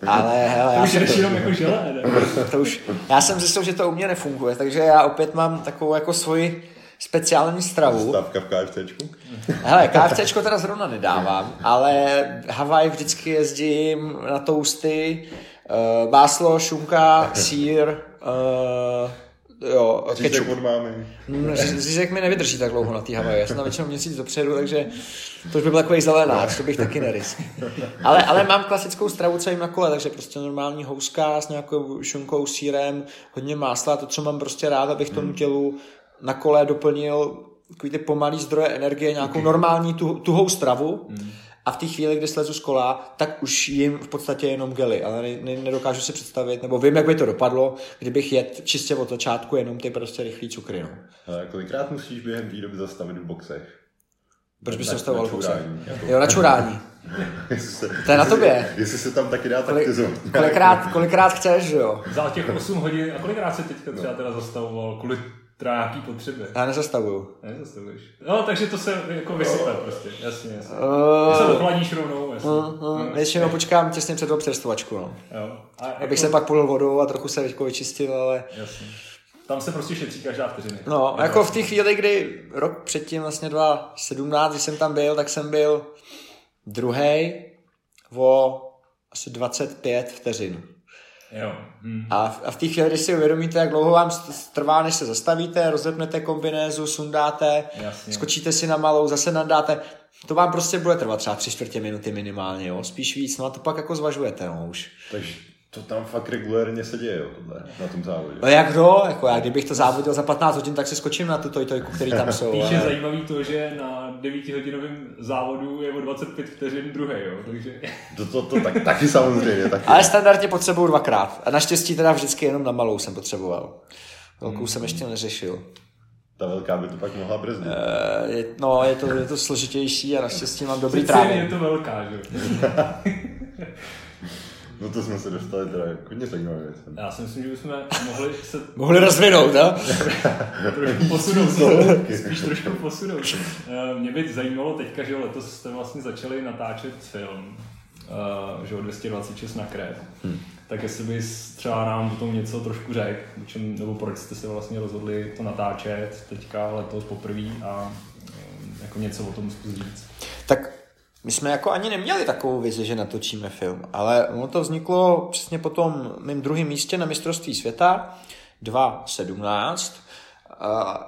ale hele, To já už jsem, jdeš jenom jako želé, ne? to už, já jsem zjistil, že to u mě nefunguje, takže já opět mám takovou jako svoji speciální stravu. stávka v KFCčku. Hele, KFCčko teda zrovna nedávám, ale Havaj vždycky jezdím na tousty, uh, máslo, šunka, sír, uh, jo, Řízek kečup. od mámy. Mm, ři- Řízek mi nevydrží tak dlouho na té Havaji, já jsem tam většinou měsíc dopředu, takže to už by byl takový zelenář, to bych taky nerisk. Ale, ale mám klasickou stravu, co jim na kole, takže prostě normální houska s nějakou šunkou, sírem, hodně másla, to, co mám prostě rád, abych tomu tělu na kole doplnil takový ty pomalý zdroje energie, nějakou normální tu, tuhou stravu. A v té chvíli, kdy slezu z kola, tak už jim v podstatě jenom gely, ale ne, ne, nedokážu si představit, nebo vím, jak by to dopadlo, kdybych jet čistě od začátku jenom ty prostě rychlý cukry. No. Ale kolikrát musíš během té doby zastavit v boxech? Proč bys Na- se stavoval na v boxe? čurání, jako. Jo, na čurání. To je na tobě. Jestli se tam taky dá Kolik, taktizovat. kolikrát, kolikrát chceš, jo? Za těch 8 hodin, a kolikrát se teďka třeba teda zastavoval kvůli teda nějaký potřeby? Já nezastavuju. Ne, zastavuješ. No, takže to se jako vysype prostě, jasně, jasně. Uh, Ty se ochladíš rovnou, jasně. uh, většinou počkám těsně před občerstvovačku, no. Jo. A jako, Abych se pak polil vodou a trochu se jako vyčistil, ale... Jasně. Tam se prostě šetří každá vteřina. No, jako v té chvíli, kdy rok předtím, vlastně 2017, když jsem tam byl, tak jsem byl druhý o asi 25 vteřin. Jo. Hm. A v, a v té chvíli, když si uvědomíte, jak dlouho vám trvá, než se zastavíte, rozepnete kombinézu, sundáte, Jasně. skočíte si na malou, zase nadáte, to vám prostě bude trvat třeba tři čtvrtě minuty minimálně, jo? spíš víc, no a to pak jako zvažujete, no už. Takže to tam fakt regulérně se děje, jo, tohle, na tom závodě. No jak kdo, jako já kdybych to závodil za 15 hodin, tak si skočím na tu tojtojku, který tam jsou. Spíš je ale- zajímavý to, že na 9-hodinovém závodu je o 25 vteřin druhý, jo. Takže To, to, to tak, taky samozřejmě, taky. Ale standardně potřebuju dvakrát. A naštěstí teda vždycky jenom na malou jsem potřeboval. Velkou jsem ještě neřešil. Ta velká by to pak mohla brzdit. Eh, Je, no, je to, je to složitější a naštěstí mám dobrý jen je trávě. to velká, že jo. No to jsme se dostali teda k hodně zajímavé věci. Já si myslím, že bychom mohli se Mohli rozvinout, no? trošku posunout. Spíš trošku posunout. Eh, Mě by zajímalo teďka, že letos jste vlastně začali natáčet film, eh, že jo, 226 na krev. tak jestli bys třeba nám o tom něco trošku řekl, nebo proč jste se vlastně rozhodli to natáčet teďka letos poprvé a eh, jako něco o tom zkusit říct. My jsme jako ani neměli takovou vizi, že natočíme film, ale ono to vzniklo přesně po tom mým druhém místě na mistrovství světa 2017,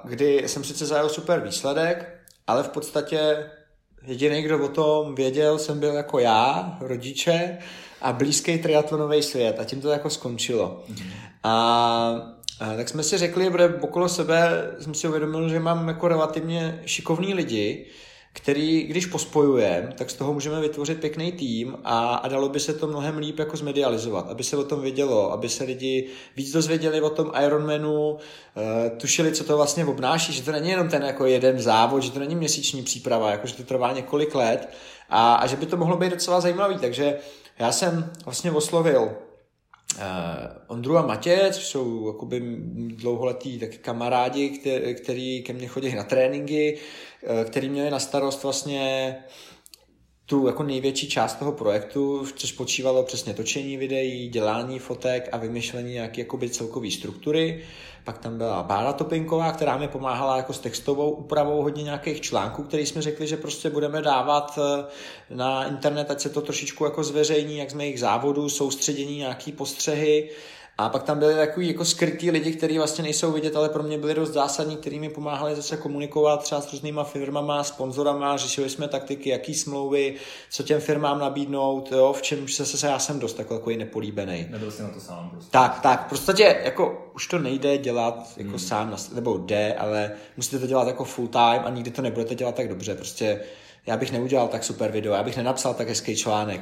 kdy jsem sice zajel super výsledek, ale v podstatě jediný, kdo o tom věděl, jsem byl jako já, rodiče a blízký triatlonový svět a tím to jako skončilo. Mm-hmm. A a tak jsme si řekli, že okolo sebe jsem si uvědomil, že mám jako relativně šikovní lidi, který, když pospojujeme, tak z toho můžeme vytvořit pěkný tým a, a dalo by se to mnohem líp jako zmedializovat, aby se o tom vědělo, aby se lidi víc dozvěděli o tom Ironmanu, uh, tušili, co to vlastně obnáší, že to není jenom ten jako jeden závod, že to není měsíční příprava, jako že to trvá několik let a, a že by to mohlo být docela zajímavý, takže já jsem vlastně oslovil Ondru a Matě, což jsou jakoby dlouholetí taky kamarádi, který, který ke mně chodí na tréninky, Eh, který měli na starost vlastně tu jako největší část toho projektu, což počívalo přesně točení videí, dělání fotek a vymyšlení nějaké jakoby celkové struktury. Pak tam byla Bára Topinková, která mi pomáhala jako s textovou úpravou hodně nějakých článků, který jsme řekli, že prostě budeme dávat eh, na internet, ať se to trošičku jako zveřejní, jak z mých závodů, soustředění, nějaký postřehy. A pak tam byli takový jako skrytí lidi, kteří vlastně nejsou vidět, ale pro mě byli dost zásadní, kteří mi pomáhali zase komunikovat třeba s různýma firmama, sponzorama, řešili jsme taktiky, jaký smlouvy, co těm firmám nabídnout, jo, v čem se, se já jsem dost takový nepolíbený. Nebyl jsi na to sám prostě. Tak, tak, v podstatě jako už to nejde dělat jako hmm. sám, nebo jde, ale musíte to dělat jako full time a nikdy to nebudete dělat tak dobře, prostě já bych neudělal tak super video, já bych nenapsal tak hezký článek,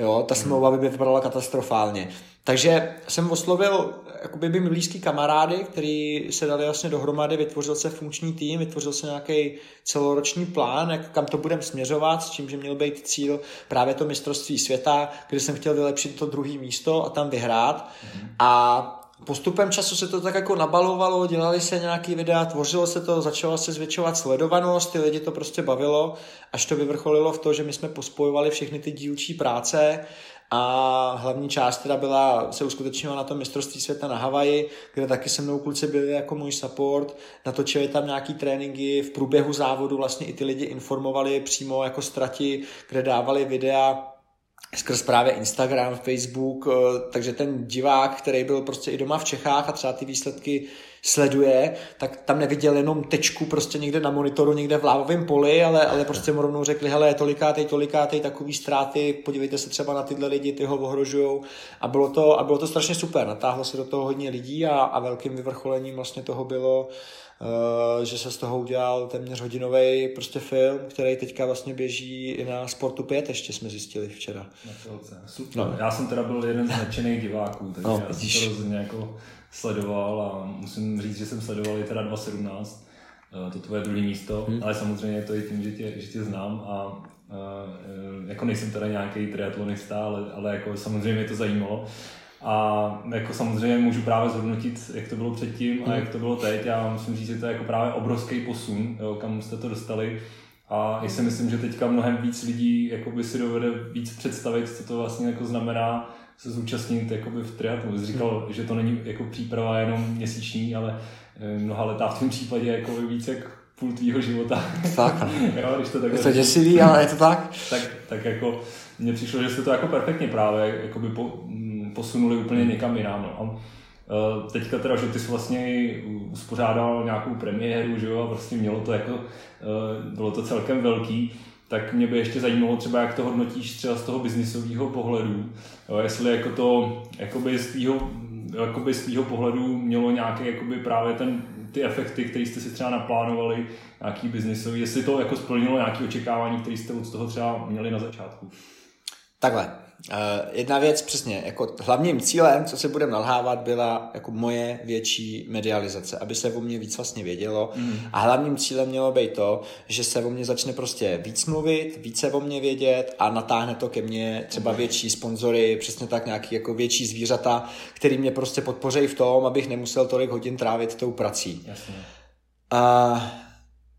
jo, ta smlouva by vypadala katastrofálně. Takže jsem oslovil jakoby by blízký kamarády, který se dali vlastně dohromady, vytvořil se funkční tým, vytvořil se nějaký celoroční plán, jak, kam to budeme směřovat, s čím, že měl být cíl právě to mistrovství světa, kde jsem chtěl vylepšit to druhé místo a tam vyhrát. Mm-hmm. A postupem času se to tak jako nabalovalo, dělali se nějaký videa, tvořilo se to, začala se zvětšovat sledovanost, ty lidi to prostě bavilo, až to vyvrcholilo v to, že my jsme pospojovali všechny ty dílčí práce a hlavní část teda byla, se uskutečnila na tom mistrovství světa na Havaji, kde taky se mnou kluci byli jako můj support, natočili tam nějaký tréninky, v průběhu závodu vlastně i ty lidi informovali přímo jako strati, kde dávali videa skrz právě Instagram, Facebook, eh, takže ten divák, který byl prostě i doma v Čechách a třeba ty výsledky sleduje, tak tam neviděl jenom tečku prostě někde na monitoru, někde v lávovém poli, ale, ale prostě mu rovnou řekli, hele, tolikátej, tolikátej, takový ztráty, podívejte se třeba na tyhle lidi, ty ho ohrožují. A bylo to, a bylo to strašně super, natáhlo se do toho hodně lidí a, a velkým vyvrcholením vlastně toho bylo, že se z toho udělal téměř hodinový prostě film, který teďka vlastně běží i na Sportu 5, ještě jsme zjistili včera. Super. No. Já jsem teda byl jeden z nadšených diváků, takže no, já jsem to rozhodně jako sledoval a musím říct, že jsem sledoval i teda 2017, eh, to tvoje druhé místo, hmm. ale samozřejmě je to i tím, že tě, že tě znám a uh, jako nejsem teda nějaký triatlonista, ale, ale jako samozřejmě mě to zajímalo. A jako samozřejmě můžu právě zhodnotit, jak to bylo předtím a jak to bylo teď. Já musím říct, že to je jako právě obrovský posun, jo, kam jste to dostali. A já si myslím, že teďka mnohem víc lidí by si dovede víc představit, co to vlastně jako znamená se zúčastnit jakoby v triatlu. Jsi říkal, že to není jako příprava jenom měsíční, ale eh, mnoha letá v tom případě jako víc jak půl tvýho života. Tak. jo, když to, je to děsivý, ale je to tak. tak. Tak jako mně přišlo, že jste to jako perfektně právě jakoby po, posunuli úplně někam jinam. No. A eh, teďka teda, že ty jsi vlastně uspořádal nějakou premiéru, že jo, a prostě mělo to jako, eh, bylo to celkem velký tak mě by ještě zajímalo třeba, jak to hodnotíš třeba z toho biznisového pohledu. Jo, jestli jako to jakoby z tvýho, jakoby z tvýho pohledu mělo nějaký jakoby právě ten, ty efekty, které jste si třeba naplánovali, nějaký biznisový, jestli to jako splnilo nějaké očekávání, které jste od toho třeba měli na začátku. Takhle, jedna věc přesně, jako hlavním cílem, co se budeme nalhávat, byla jako moje větší medializace, aby se o mě víc vlastně vědělo mm. a hlavním cílem mělo být to, že se o mě začne prostě víc mluvit, více o mě vědět a natáhne to ke mně třeba větší sponzory, přesně tak nějaký jako větší zvířata, který mě prostě podpoří v tom, abych nemusel tolik hodin trávit tou prací. Jasně. Uh,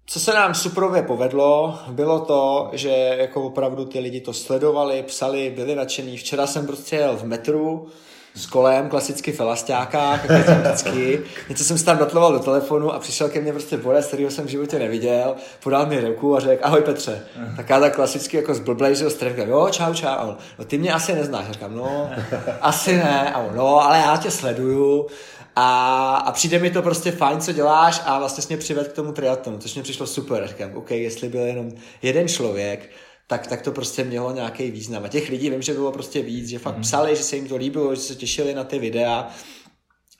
co se nám suprově povedlo, bylo to, že jako opravdu ty lidi to sledovali, psali, byli nadšení. Včera jsem prostě jel v metru s kolem, klasicky felastáka, vždycky. Něco jsem si tam dotloval do telefonu a přišel ke mně prostě Borec, kterýho jsem v životě neviděl, podal mi ruku a řekl, ahoj Petře. Tak já tak klasicky jako zblblej, že jo, čau, čau. No ty mě asi neznáš. Říkám, no, asi ne. A on, no, ale já tě sleduju. A, a přijde mi to prostě fajn, co děláš a vlastně jsi mě přived k tomu triatlonu, což mě přišlo super. Říkám, OK, jestli byl jenom jeden člověk, tak, tak to prostě mělo nějaký význam. A těch lidí vím, že bylo prostě víc, že fakt mm. psali, že se jim to líbilo, že se těšili na ty videa.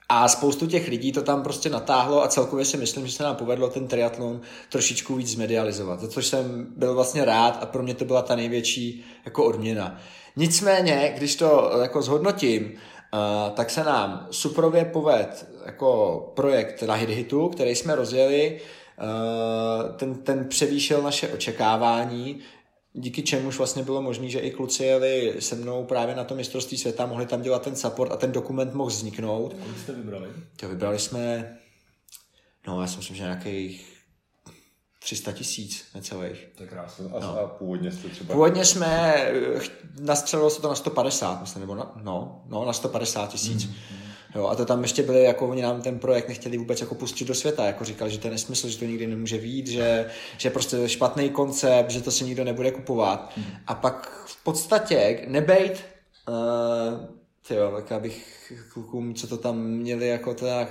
A spoustu těch lidí to tam prostě natáhlo a celkově si myslím, že se nám povedlo ten triatlon trošičku víc zmedializovat, za což jsem byl vlastně rád a pro mě to byla ta největší jako odměna. Nicméně, když to jako zhodnotím, uh, tak se nám suprově poved jako projekt na Hitu, který jsme rozjeli, uh, ten, ten převýšel naše očekávání, díky čemuž vlastně bylo možné, že i kluci jeli se mnou právě na to mistrovství světa, mohli tam dělat ten support a ten dokument mohl vzniknout. Kolik jste vybrali? To vybrali jsme, no já si myslím, že nějakých 300 tisíc necelých. To je krásné. A, no. a původně jste třeba... Původně jsme, nastřelilo se to na 150, myslím, nebo na, no, no, na 150 tisíc. Mm-hmm. Jo, a to tam ještě byly, jako oni nám ten projekt nechtěli vůbec jako pustit do světa, jako říkali, že to je nesmysl, že to nikdy nemůže vít, že, že prostě špatný koncept, že to si nikdo nebude kupovat. Mm. A pak v podstatě nebejt, uh, tyjo, tak abych klukům, co to tam měli, jako to jak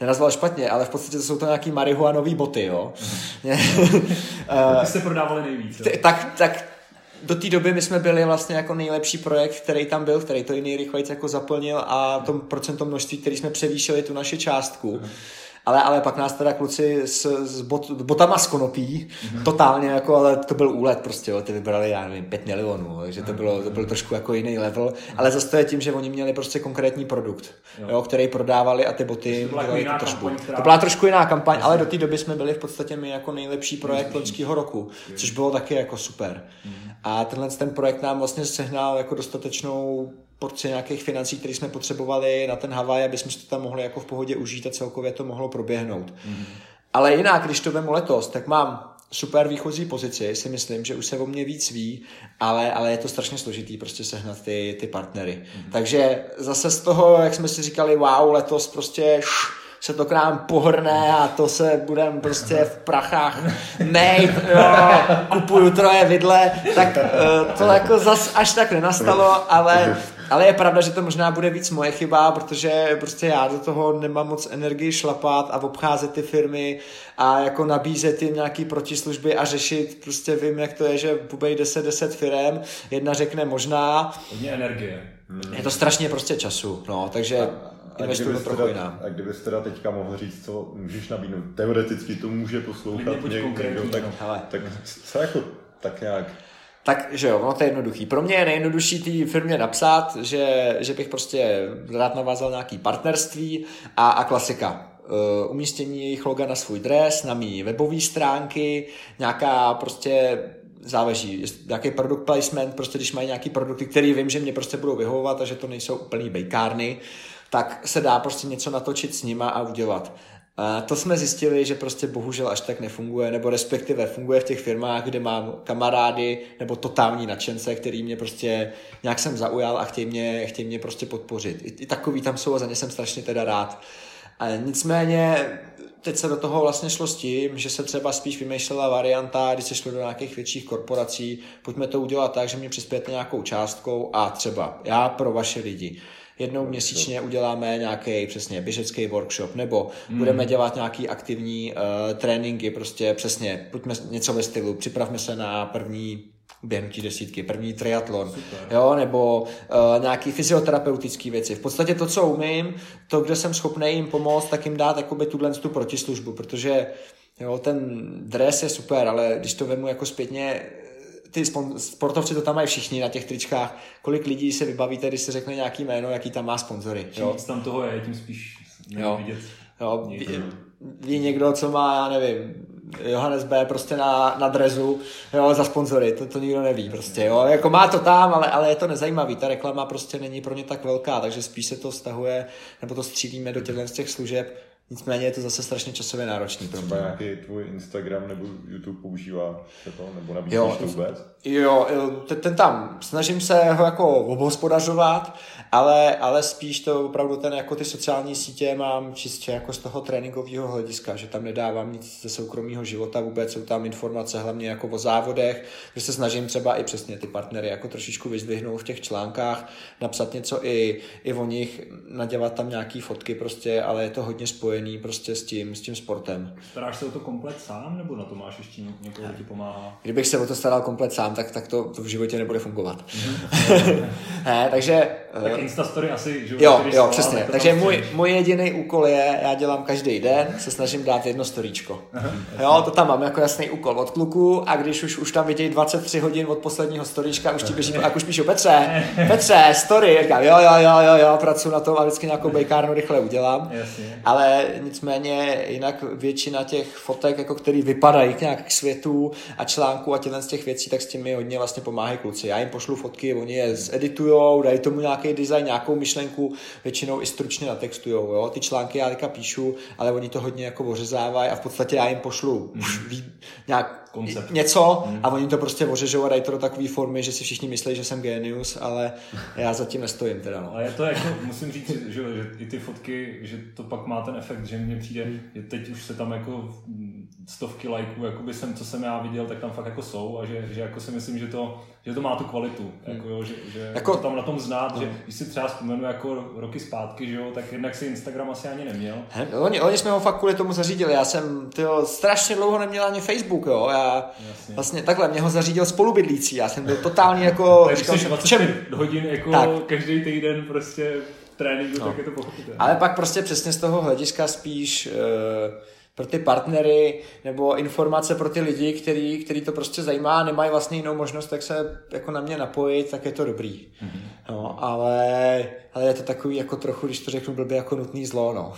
nenazval špatně, ale v podstatě to jsou to nějaký marihuanový boty, jo. Mm. uh, se prodávali nejvíc. T- tak, tak do té doby my jsme byli vlastně jako nejlepší projekt, který tam byl, který to i nejrychleji jako zaplnil a tom procento množství, který jsme převýšili tu naši částku. Mm ale, ale pak nás teda kluci s, s bot, botama z konopí, mm-hmm. totálně jako, ale to byl úlet prostě, jo, ty vybrali, já nevím, 5 milionů, takže to bylo, to byl trošku jako jiný level, mm-hmm. ale zase to je tím, že oni měli prostě konkrétní produkt, jo. Jo, který prodávali a ty boty to byla, jiná kampaň, která... to byla trošku jiná kampaň, ale do té doby jsme byli v podstatě my jako nejlepší projekt loňského roku, což bylo taky jako super. Mm-hmm. A tenhle ten projekt nám vlastně sehnal jako dostatečnou porci nějakých financí, které jsme potřebovali na ten Havaj, aby jsme si to tam mohli jako v pohodě užít a celkově to mohlo proběhnout. Mm-hmm. Ale jinak, když to vemu letos, tak mám super výchozí pozici, si myslím, že už se o mě víc ví, ale, ale je to strašně složitý prostě sehnat ty, ty partnery. Mm-hmm. Takže zase z toho, jak jsme si říkali, wow, letos prostě se to k nám pohrne a to se budem prostě v prachách mejt, jo, kupuju troje vidle, tak uh, to jako zas až tak nenastalo, ale ale je pravda, že to možná bude víc moje chyba, protože prostě já do toho nemám moc energii šlapat a obcházet ty firmy a jako nabízet jim nějaký protislužby a řešit, prostě vím, jak to je, že bubej 10-10 firm, jedna řekne možná. Hodně energie. Je to strašně prostě času, no, takže investuju to trochu jinam. A kdybys teda teďka mohl říct, co můžeš nabídnout, teoreticky to může poslouchat někdo, tak, tak co jako tak nějak tak, že jo, ono to je jednoduchý. Pro mě je nejjednodušší té firmě napsat, že, že bych prostě rád navázal nějaký partnerství a, a klasika. Uh, umístění jejich loga na svůj dres, na mý webové stránky, nějaká prostě záleží, jaký produkt placement, prostě když mají nějaký produkty, který vím, že mě prostě budou vyhovovat a že to nejsou úplný bejkárny, tak se dá prostě něco natočit s nima a udělat. A to jsme zjistili, že prostě bohužel až tak nefunguje, nebo respektive funguje v těch firmách, kde mám kamarády nebo totální nadšence, který mě prostě nějak jsem zaujal a chtějí mě, chtějí mě prostě podpořit. I, I takový tam jsou a za ně jsem strašně teda rád. A nicméně teď se do toho vlastně šlo s tím, že se třeba spíš vymýšlela varianta, když se šlo do nějakých větších korporací, pojďme to udělat tak, že mě přispějete nějakou částkou a třeba já pro vaše lidi jednou měsíčně uděláme nějaký přesně běžecký workshop, nebo mm. budeme dělat nějaký aktivní uh, tréninky, prostě přesně, pojďme něco ve stylu, připravme se na první běhnutí desítky, první triatlon, Super. jo, nebo uh, nějaký fyzioterapeutické věci. V podstatě to, co umím, to, kde jsem schopný jim pomoct, tak jim dát jakoby tuhle tu protislužbu, protože jo, ten dres je super, ale když to vemu jako zpětně, ty sportovci to tam mají všichni na těch tričkách. Kolik lidí se vybavíte, když se řekne nějaký jméno, jaký tam má sponzory. Čím jo? tam toho je, tím spíš jo. vidět. Jo, ví, ví, někdo, co má, já nevím, Johannes B. prostě na, na drezu, jo, za sponzory, to, to nikdo neví prostě, jo, jako má to tam, ale, ale je to nezajímavý, ta reklama prostě není pro ně tak velká, takže spíš se to stahuje, nebo to střílíme do těchto z těch služeb Nicméně je to zase strašně časově náročný pro mě. Třeba nějaký tvůj Instagram nebo YouTube používá to, nebo nabízíš to vůbec? Jo, ten, ten tam, snažím se ho jako obhospodařovat, ale, ale spíš to opravdu ten jako ty sociální sítě mám čistě jako z toho tréninkového hlediska, že tam nedávám nic ze soukromého života vůbec, jsou tam informace hlavně jako o závodech, že se snažím třeba i přesně ty partnery jako trošičku vyzdvihnout v těch článkách, napsat něco i, i o nich, nadělat tam nějaký fotky prostě, ale je to hodně spojený prostě s tím, s tím sportem. Staráš se o to komplet sám, nebo na to máš ještě někoho, kdo ti pomáhá? Kdybych se o to staral komplet sám, tak, tak to, to v životě nebude fungovat. ne, takže... Tak Instastory asi, že Jo, jo, přesně. Tak takže můj, můj jediný úkol je, já dělám každý den, se snažím dát jedno storíčko. jo, to tam mám jako jasný úkol od kluku a když už, už tam vidějí 23 hodin od posledního storíčka, už ti běží, a už píšu Petře, Petře, story, říkám, jo, jo, jo, jo, jo, pracuji na tom a vždycky nějakou bejkárnu rychle udělám. Jasně. Ale nicméně jinak většina těch fotek, jako který vypadají k nějak k světu a článku a těchto z těch věcí, tak s tím mi hodně vlastně pomáhají kluci. Já jim pošlu fotky, oni je zeditujou, dají tomu nějaký design, nějakou myšlenku, většinou i stručně natextujou. Jo? Ty články já teďka píšu, ale oni to hodně jako ořezávají a v podstatě já jim pošlu mm. nějak Koncept. něco mm. a oni to prostě ořežou a dají to do takové formy, že si všichni myslí, že jsem genius, ale já zatím nestojím teda. No. Ale je to jako, musím říct, že, že i ty fotky, že to pak má ten efekt, že mně přijde, že teď už se tam jako stovky lajků, jakoby jsem, co jsem já viděl, tak tam fakt jako jsou a že, že jako si myslím, že to, že to má tu kvalitu, hmm. jako, jo, že, že jako, to tam na tom znát, hmm. že když si třeba vzpomenu jako roky zpátky, že jo, tak jednak si Instagram asi ani neměl. He, oni, oni jsme ho fakt kvůli tomu zařídili, já jsem tyjo, strašně dlouho neměl ani Facebook, jo, já Jasně. vlastně takhle, mě ho zařídil spolubydlící, já jsem byl totálně jako... tak říkal, 25 hodin jako tak. každý týden prostě tréninku, no. tak je to pochopitelné. Ale pak prostě přesně z toho hlediska spíš uh, pro ty partnery nebo informace pro ty lidi, který, který to prostě zajímá, nemají vlastně jinou možnost, jak se jako na mě napojit, tak je to dobrý. Mm-hmm. No, ale, ale je to takový jako trochu, když to řeknu blbě, jako nutný zlo, no.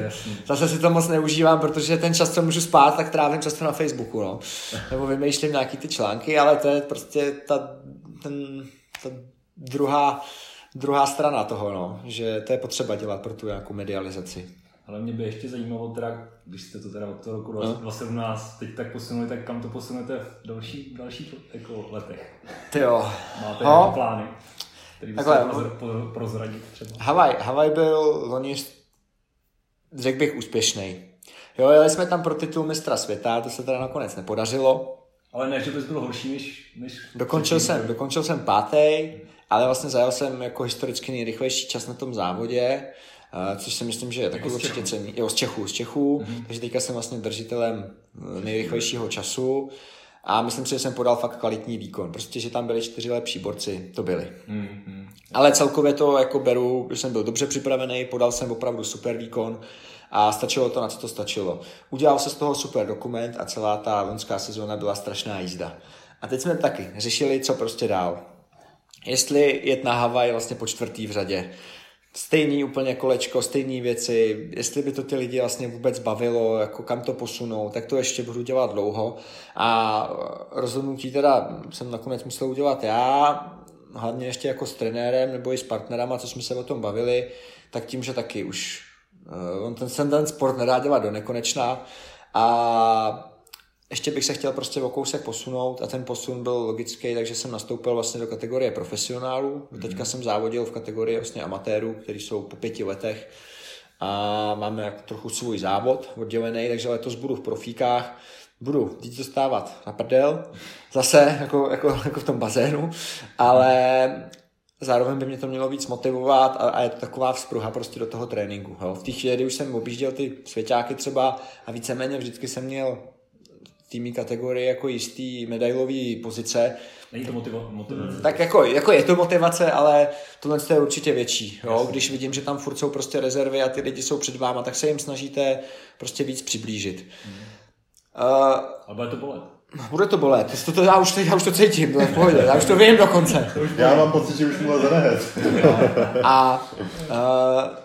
Zase si to moc neužívám, protože ten čas, co můžu spát, tak trávím často na Facebooku, no. Nebo vymýšlím nějaký ty články, ale to je prostě ta, ten, ta druhá, druhá strana toho, no. Že to je potřeba dělat pro tu nějakou medializaci. Ale mě by ještě zajímalo, teda, když jste to teda od toho roku 2017 teď tak posunuli, tak kam to posunete v další, dalších jako letech? Ty jo. Máte no. plány? Který Takhle, prozradit třeba? Havaj, Havaj byl loni, řekl bych, úspěšný. Jo, jeli jsme tam pro titul mistra světa, to se teda nakonec nepodařilo. Ale ne, že bys byl horší než... než dokončil, jsem, dokončil jsem pátý, ale vlastně zajel jsem jako historicky nejrychlejší čas na tom závodě což si myslím, že je taky jako určitě cený. Jo, z Čechů, z Čechů, mm-hmm. takže teďka jsem vlastně držitelem eh, nejrychlejšího času a myslím si, že jsem podal fakt kvalitní výkon. Prostě, že tam byli čtyři lepší borci, to byli. Mm-hmm. Ale celkově to jako beru, že jsem byl dobře připravený, podal jsem opravdu super výkon a stačilo to, na co to stačilo. Udělal se z toho super dokument a celá ta loňská sezóna byla strašná jízda. A teď jsme taky řešili, co prostě dál. Jestli jet na Havaj vlastně po čtvrtý v řadě, stejný úplně kolečko, stejné věci, jestli by to ty lidi vlastně vůbec bavilo, jako kam to posunou, tak to ještě budu dělat dlouho. A rozhodnutí teda jsem nakonec musel udělat já, hlavně ještě jako s trenérem nebo i s partnerama, co jsme se o tom bavili, tak tím, že taky už uh, on ten, ten sport nedá dělat do nekonečna a ještě bych se chtěl prostě o kousek posunout a ten posun byl logický, takže jsem nastoupil vlastně do kategorie profesionálů. Mm. Teďka jsem závodil v kategorii vlastně amatérů, kteří jsou po pěti letech a máme jako trochu svůj závod oddělený, takže letos budu v profíkách, budu teď dostávat na prdel, zase jako, jako, jako v tom bazénu, ale zároveň by mě to mělo víc motivovat a, a je to taková vzpruha prostě do toho tréninku. Jo. V té chvíli, kdy už jsem objížděl ty svěťáky třeba a víceméně vždycky jsem měl týmí kategorii jako jistý medailový pozice. Není to motivace? Hmm. Tak jako, jako je to motivace, ale tohle je určitě větší. Jo? Když vidím, že tam furt jsou prostě rezervy a ty lidi jsou před váma, tak se jim snažíte prostě víc přiblížit. Hmm. Uh, ale bude to bolet. Bude to bolet, to, to, já, už to, já už to cítím, to je v pohodě, já už to vím dokonce. Já mám pocit, že už mu zanehet. a uh,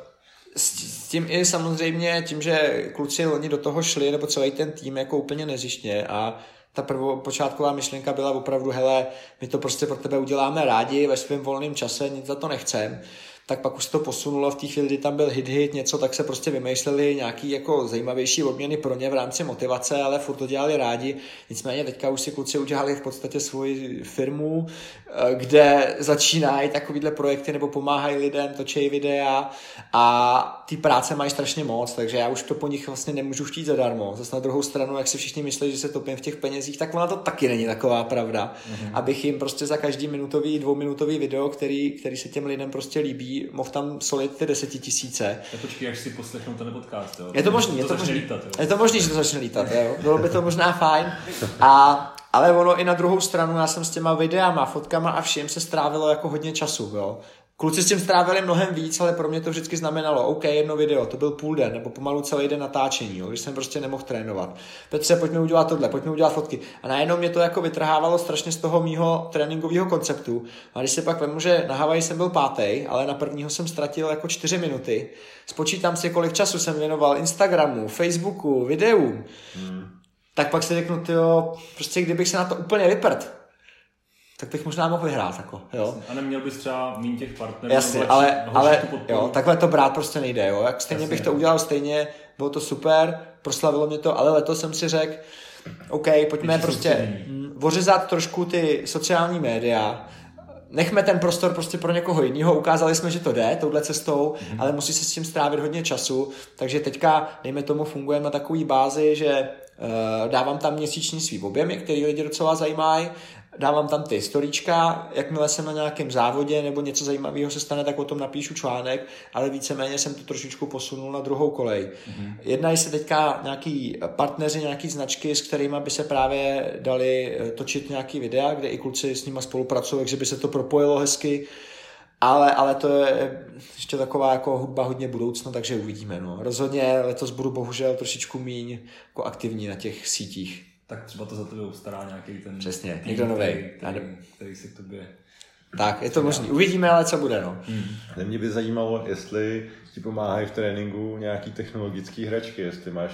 s, tím i samozřejmě, tím, že kluci loni do toho šli, nebo celý ten tým jako úplně nezištně a ta prvopočátková myšlenka byla opravdu, hele, my to prostě pro tebe uděláme rádi ve svém volném čase, nic za to nechcem, tak pak už se to posunulo v té chvíli, kdy tam byl hit hit něco, tak se prostě vymýšleli nějaký jako zajímavější odměny pro ně v rámci motivace, ale furt to dělali rádi. Nicméně teďka už si kluci udělali v podstatě svoji firmu, eh, kde začínají takovýhle projekty nebo pomáhají lidem, točí videa a ty práce mají strašně moc, takže já už to po nich vlastně nemůžu chtít zadarmo. Zase na druhou stranu, jak si všichni myslí, že se topím v těch penězích, tak ona to taky není taková pravda. Mm-hmm. Abych jim prostě za každý minutový, dvouminutový video, který, který se těm lidem prostě líbí, mohl tam solit ty desetitisíce. Počkej, až si poslechnou ten podcast, jo? Je to možný, je to, možný. Lítat, jo? Je to možný, že to začne lítat, jo? Bylo by to možná fajn. A, ale ono i na druhou stranu, já jsem s těma videama, fotkama a vším se strávilo jako hodně času, jo. Kluci s tím strávili mnohem víc, ale pro mě to vždycky znamenalo, OK, jedno video, to byl půl den, nebo pomalu celý den natáčení, jo, když jsem prostě nemohl trénovat. Petře, pojďme udělat tohle, pojďme udělat fotky. A najednou mě to jako vytrhávalo strašně z toho mýho tréninkového konceptu. A když se pak vemu, že na Havaji jsem byl pátý, ale na prvního jsem ztratil jako čtyři minuty, spočítám si, kolik času jsem věnoval Instagramu, Facebooku, videům, hmm. tak pak si řeknu, jo, prostě kdybych se na to úplně vyprt, tak bych možná mohl vyhrát. Jako, jo. A neměl bys třeba mít těch partnerů? Jasně, ale, ale jo, takhle to brát prostě nejde. Jo. Jak stejně Jasně. bych to udělal stejně, bylo to super, proslavilo mě to, ale letos jsem si řekl, OK, pojďme prostě ořezat trošku ty sociální média, nechme ten prostor prostě pro někoho jiného. Ukázali jsme, že to jde touhle cestou, mm-hmm. ale musí se s tím strávit hodně času. Takže teďka, dejme tomu, fungujeme na takové bázi, že uh, dávám tam měsíční svý objemy, který lidi docela zajímají dávám tam ty storíčka, jakmile jsem na nějakém závodě nebo něco zajímavého se stane, tak o tom napíšu článek, ale víceméně jsem to trošičku posunul na druhou kolej. Mm-hmm. Jednají se teďka nějaký partneři, nějaký značky, s kterými by se právě dali eh, točit nějaký videa, kde i kluci s nimi spolupracují, takže by se to propojilo hezky. Ale, ale to je ještě taková jako hudba hodně budoucna, takže uvidíme. No. Rozhodně letos budu bohužel trošičku míň jako aktivní na těch sítích tak třeba to za tebe ustará nějaký ten Přesně, tým, někdo nový, který, který, který si k tobě tak, je to možné. Uvidíme, ale co bude, no. Hmm. Mě by zajímalo, jestli ti pomáhají v tréninku nějaký technologické hračky, jestli máš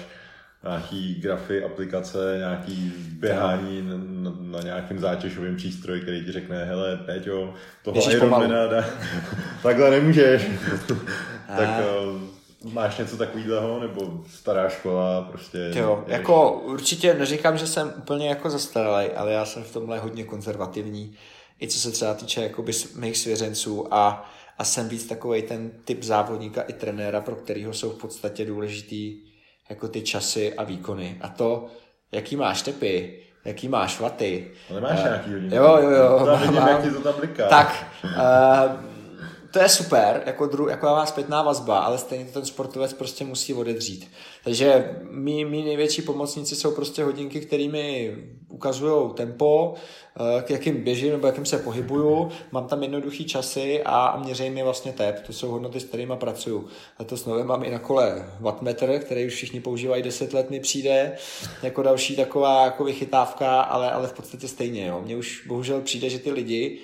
nějaký grafy, aplikace, nějaký běhání na, na, na nějakém zátěžovém přístroji, který ti řekne, hele, Péťo, toho Ironmana takhle nemůžeš. tak Máš něco takového, nebo stará škola, prostě... Jo, jdeš... jako určitě neříkám, že jsem úplně jako zastaralý, ale já jsem v tomhle hodně konzervativní, i co se třeba týče jakoby mých svěřenců a, a jsem víc takový ten typ závodníka i trenéra, pro kterého jsou v podstatě důležitý jako ty časy a výkony. A to, jaký máš tepy, jaký máš vaty. Ale máš uh, nějaký hodiny. Jo, jo, jo. Tam vidím, mám, jak ti to tam bliká. Tak, uh, to je super, jako, dru, jako vás zpětná vazba, ale stejně ten sportovec prostě musí odedřít. Takže mý, mý největší pomocníci jsou prostě hodinky, kterými ukazují tempo, eh, k jakým běžím nebo jakým se pohybuju. Mám tam jednoduchý časy a měřejí mi vlastně tep. To jsou hodnoty, s kterými pracuju. Letos nově mám i na kole wattmetr, který už všichni používají 10 let, mi přijde jako další taková jako vychytávka, ale, ale v podstatě stejně. Jo. Mně už bohužel přijde, že ty lidi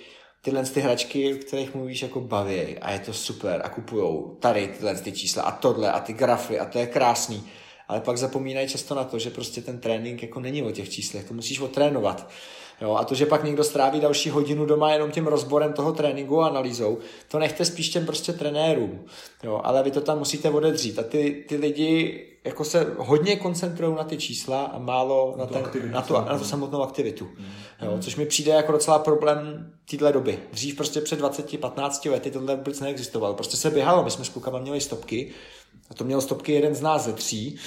tyhle ty hračky, o kterých mluvíš, jako baví a je to super a kupujou tady tyhle ty čísla a tohle a ty grafy a to je krásný. Ale pak zapomínají často na to, že prostě ten trénink jako není o těch číslech, to musíš otrénovat. Jo, a to, že pak někdo stráví další hodinu doma jenom tím rozborem toho tréninku a analýzou, to nechte spíš těm prostě trenérům. Jo, ale vy to tam musíte odedřít. A ty, ty lidi jako se hodně koncentrují na ty čísla a málo na, ten, na, tu, na tu samotnou aktivitu. Mm. Jo, což mi přijde jako docela problém téhle doby. Dřív prostě před 20-15 lety tohle vůbec neexistovalo. Prostě se běhalo, my jsme s klukama měli stopky a to měl stopky jeden z nás ze tří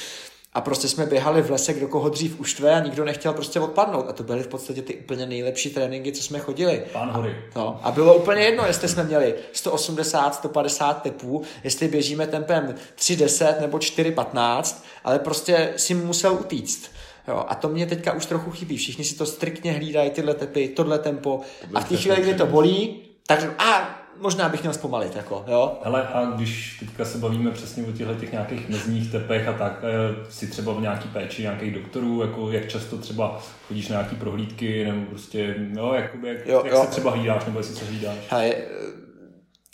a prostě jsme běhali v lese, kdo koho dřív uštve a nikdo nechtěl prostě odpadnout. A to byly v podstatě ty úplně nejlepší tréninky, co jsme chodili. Pán hory. A, no, a bylo úplně jedno, jestli jsme měli 180, 150 tepů, jestli běžíme tempem 310 nebo 415, ale prostě si musel utíct. Jo, a to mě teďka už trochu chybí. Všichni si to striktně hlídají, tyhle tepy, tohle tempo. A v té chvíli, kdy to bolí, tak a možná bych měl zpomalit, jako, jo. Hele, a když teďka se bavíme přesně o těchto těch nějakých mezních tepech a tak, eh, si třeba v nějaký péči nějakých doktorů, jako jak často třeba chodíš na nějaký prohlídky, nebo prostě, no, jakoby, jak, jo, jak jo. se třeba hlídáš, nebo jestli se hlídáš? Hele,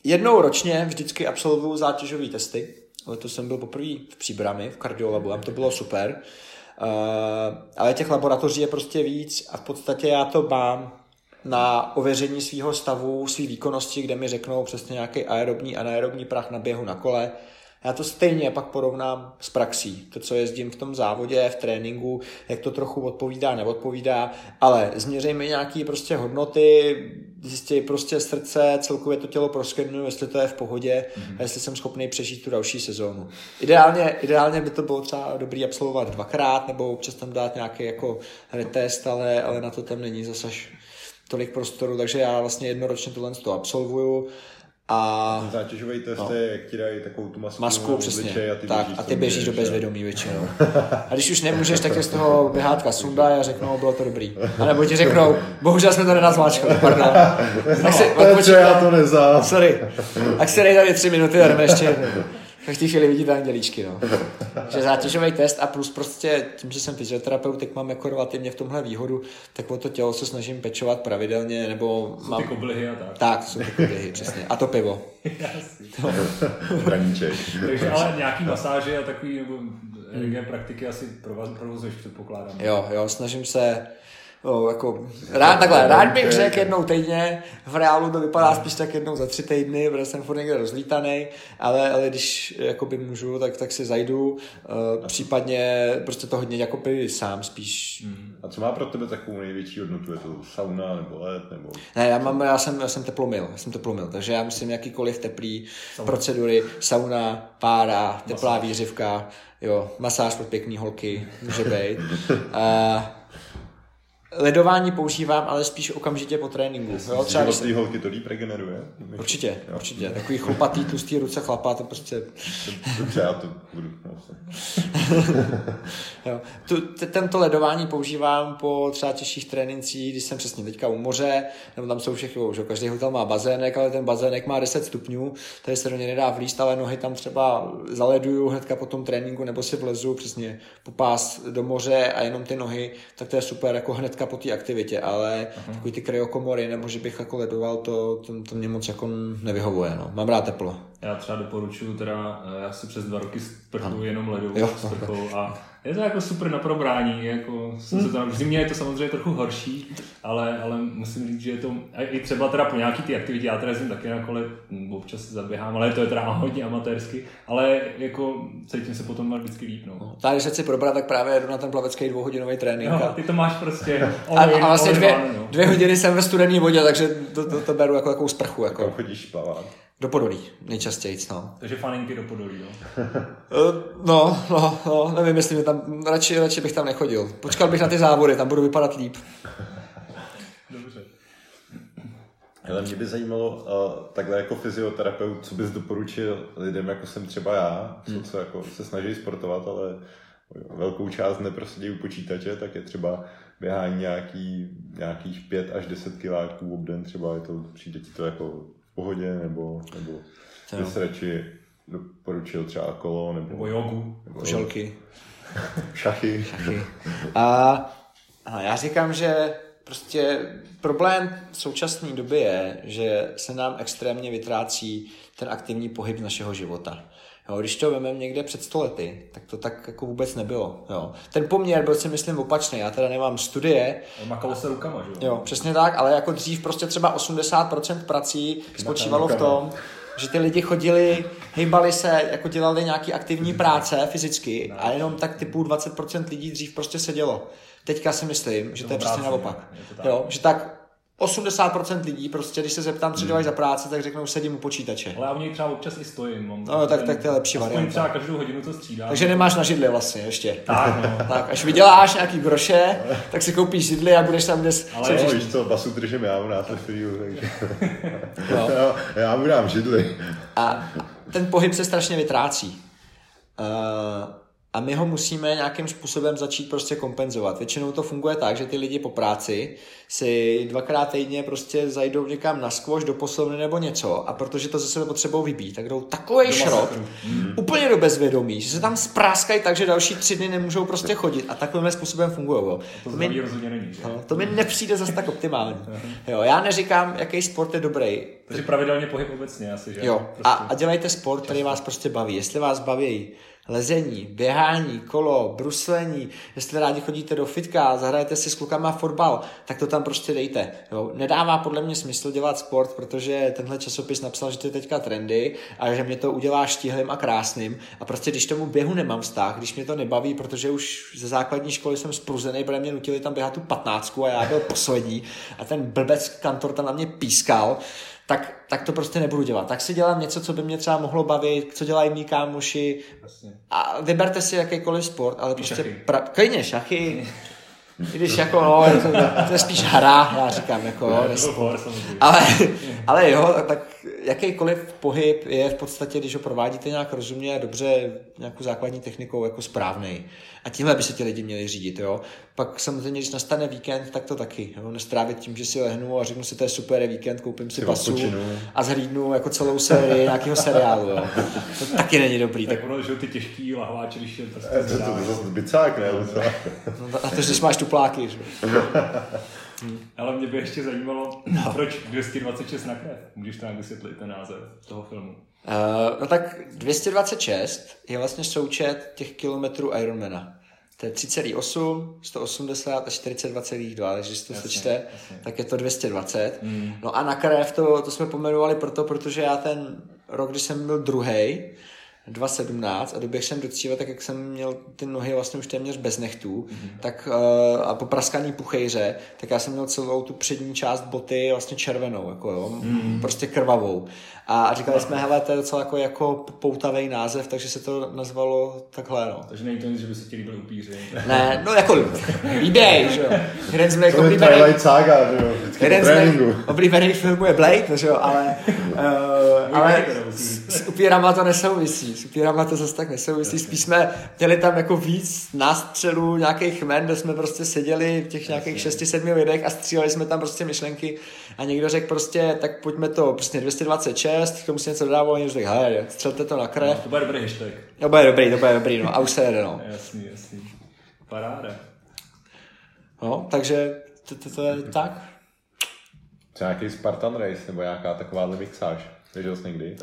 jednou ročně vždycky absolvuju zátěžové testy. To jsem byl poprvé v Příbrami, v kardiolabu, tam to bylo super. Uh, ale těch laboratoří je prostě víc a v podstatě já to mám na ověření svého stavu, své výkonnosti, kde mi řeknou přesně nějaký aerobní a anaerobní prach na běhu na kole, já to stejně pak porovnám s praxí. To, co jezdím v tom závodě, v tréninku, jak to trochu odpovídá, neodpovídá, ale změřejme nějaké prostě hodnoty, zjistí prostě srdce, celkově to tělo proskenuju, jestli to je v pohodě mm-hmm. a jestli jsem schopný přežít tu další sezónu. Ideálně, ideálně by to bylo třeba dobrý absolvovat dvakrát nebo občas tam dát nějaký jako retest, ale, ale na to tam není zase tolik prostoru, takže já vlastně jednoročně tohle to absolvuju a... Ten zátěžový test no. je, jak ti dají takovou tu masku, masku přesně. a ty tak, běžíš, a ty běžíš do bezvědomí většinou. A když už nemůžeš, tak je z toho běhátka sunda a řeknou, bylo to dobrý. A nebo ti řeknou, bohužel jsme to nenazmáčkali, pardon. No, tak si, to já to neznám. Sorry. Tak si dej tři minuty a jdeme ještě jednou v té chvíli vidíte andělíčky, no. že zátěžový test a plus prostě tím, že jsem fyzioterapeut, tak mám jako relativně v tomhle výhodu, tak o to tělo se snažím pečovat pravidelně, nebo jsou mám... ty koblihy a tak. Tak, jsou ty koblihy, přesně. A to pivo. Takže ale nějaký masáže a takový, nebo hmm. praktiky asi provozuješ, předpokládám. Jo, jo, snažím se No, jako, rád, takhle, rád bych řekl jednou týdně, v reálu to vypadá spíš tak jednou za tři týdny, protože jsem furt někde rozlítaný, ale, ale když jakoby můžu, tak, tak si zajdu, uh, případně prostě to hodně jako sám spíš. Hmm. A co má pro tebe takovou největší hodnotu? Je to sauna nebo led? Nebo... Ne, já, mám, já, jsem, já jsem teplomil, já jsem teplomil, takže já musím jakýkoliv teplý sauna. procedury, sauna, pára, teplá masáž. výřivka, jo, masáž pro pěkný holky, může být. Uh, Ledování používám, ale spíš okamžitě po tréninku. Jo? Třeba když se... holky to líp regeneruje? Určitě, jo. určitě. Takový chlupatý, tlustý ruce chlapa, to prostě... Dobře, já to budu. Jo. Tu, tento ledování používám po třeba těžších trénincích, když jsem přesně teďka u moře, nebo tam jsou všechno, že každý hotel má bazének, ale ten bazének má 10 stupňů, tady se do něj nedá vlíst, ale nohy tam třeba zaleduju hnedka po tom tréninku, nebo si vlezu přesně po pás do moře a jenom ty nohy, tak to je super jako hnedka hnedka po té aktivitě, ale uh-huh. takový ty kryokomory, nebo že bych jako ledoval, to, to, to mě moc jako nevyhovuje. No. Mám rád teplo. Já třeba doporučuju, teda eh, já si přes dva roky sprchuju jenom ledovou sprchou a je to jako super na probrání, jako jsem se tam, v zimě je to samozřejmě trochu horší, ale, ale musím říct, že je to, i třeba teda po nějaký ty aktivitě, já teda jezdím taky na kole, hm, občas zaběhám, ale to je teda hodně amatérsky, ale jako cítím se potom vždycky líp, no. no tady se chci probrat, tak právě jedu na ten plavecký dvouhodinový trénink. Jo, ty to máš prostě a, a, vlastně dvě, no. dvě hodiny jsem ve studené vodě, takže to, to, to beru jako takovou sprchu. Jako. Jako chodíš plavat? Do Podolí, nejčastěji, no. Takže faninky do Podolí, jo? Eh, no, no, no, nevím, jestli tam, radši, radši bych tam nechodil. Počkal bych na ty závody, tam budu vypadat líp. Dobře. Ale mě by zajímalo, uh, takhle jako fyzioterapeut, co bys doporučil lidem, jako jsem třeba já, co, hmm. co jako se snaží sportovat, ale velkou část neprosadí u počítače, tak je třeba běhání nějaký, nějakých 5 až 10 kiláků obden, třeba je to, přijde ti to jako pohodě, nebo, nebo bys radši doporučil třeba kolo, nebo, nebo jogu, nebo košelky, šachy. šachy. A, a já říkám, že prostě problém v současné době je, že se nám extrémně vytrácí ten aktivní pohyb našeho života. Jo, když to vememe někde před stolety, tak to tak jako vůbec nebylo. Jo. Ten poměr byl si myslím opačný. Já teda nemám studie. Makalo se rukama, že jo? přesně tak, ale jako dřív prostě třeba 80% prací spočívalo v tom, že ty lidi chodili, hýbali se, jako dělali nějaký aktivní práce fyzicky a jenom tak typu 20% lidí dřív prostě sedělo. Teďka si myslím, že to je přesně naopak. Jo, že tak 80% lidí, prostě, když se zeptám, co dělají za práci, tak řeknou, sedím u počítače. Ale já u něj třeba občas i stojím. Mám no, tak, tak to je lepší varianta. třeba každou hodinu to střídám. Takže nemáš na židli vlastně ještě. Tak, no. tak, až vyděláš nějaký groše, tak si koupíš židli a budeš tam dnes... Ale no, víš co, basu držím já u nás takže... no. já, já mu dám židli. A ten pohyb se strašně vytrácí. Uh, a my ho musíme nějakým způsobem začít prostě kompenzovat. Většinou to funguje tak, že ty lidi po práci si dvakrát týdně prostě zajdou někam na skvoš do poslovny nebo něco a protože to ze sebe potřebou vybít, tak jdou takový šrot, mm. úplně do bezvědomí, že se tam spráskají tak, že další tři dny nemůžou prostě chodit a takovým způsobem fungují. To, to, mi, no, to mi nepřijde zase tak optimální. jo, já neříkám, jaký sport je dobrý Takže pravidelně pohyb obecně asi, že? Jo, Prostě. a, a dělejte sport, který vás prostě baví. Jestli vás baví lezení, běhání, kolo, bruslení, jestli rádi chodíte do fitka, zahrajete si s klukama fotbal, tak to tam prostě dejte. Jo. Nedává podle mě smysl dělat sport, protože tenhle časopis napsal, že to je teďka trendy a že mě to udělá štíhlým a krásným. A prostě když tomu běhu nemám vztah, když mě to nebaví, protože už ze základní školy jsem spruzený, protože mě nutili tam běhat tu patnáctku a já byl poslední a ten blbec kantor tam na mě pískal, tak, tak to prostě nebudu dělat. Tak si dělám něco, co by mě třeba mohlo bavit, co dělají mý kámoši. Jasně. A vyberte si jakýkoliv sport, ale prostě šachy. pra, klidně šachy. I když jako, no, to, to je spíš hra, já říkám, jako, samozřejmě. ale, ale jo, tak, tak jakýkoliv pohyb je v podstatě, když ho provádíte nějak rozumně a dobře, nějakou základní technikou jako správný. A tímhle by se ti lidi měli řídit, jo. Pak samozřejmě, když nastane víkend, tak to taky, jo. Nestrávit tím, že si lehnu a řeknu si, to je super, je víkend, koupím si pasu odpočinu. a zhlídnu jako celou sérii nějakého seriálu, jo. To taky není dobrý. Tak, Tak ono, že ty těžký lahváči, když je prostě To, to, to, to zase bicák, ne? To, no, a to, když máš tupláky, že? Jo. Ale mě by ještě zajímalo, No. proč 226 na krev? Můžeš to nějak vysvětlit ten název toho filmu? Uh, no tak 226 je vlastně součet těch kilometrů Ironmana. To je 3,8, 180 a 42,2, takže když to Jasně, sečte, jasně. tak je to 220. Mm. No a na krev to, to jsme pomenovali proto, protože já ten rok, když jsem byl druhý, 2017 a doběh jsem do cíle, tak jak jsem měl ty nohy vlastně už téměř bez nechtů, mm-hmm. tak uh, a po praskaní puchejře, tak já jsem měl celou tu přední část boty vlastně červenou, jako jo, mm-hmm. prostě krvavou. A, a říkali jsme, hele, to je docela jako, jako poutavý název, takže se to nazvalo takhle, no. Takže není to nic, že by se ti líbili upíři. Ne, no jako líběj, že jo. Jeden z mých oblíbených, Saga, že jo? Jeden z oblíbených filmů je Blade, že jo, ale, uh, ale s, s upírama to nesouvisí, s upírama to zase tak nesouvisí, spíš jsme měli tam jako víc nástřelů, nějakých men, kde jsme prostě seděli v těch nějakých 6-7 lidech a stříleli jsme tam prostě myšlenky a někdo řekl prostě, tak pojďme to, prostě 226, k tomu si něco dodával, někdo řekl, hele, střelte to na krev, To bude dobrý hashtag. to bude dobrý, to bude dobrý, no, a už se jede, no. Jasný, jasný. Paráda. no takže to, to, to je tak. Třeba nějaký Spartan Race, nebo nějaká takováhle mixáž. Viděl jsi někdy?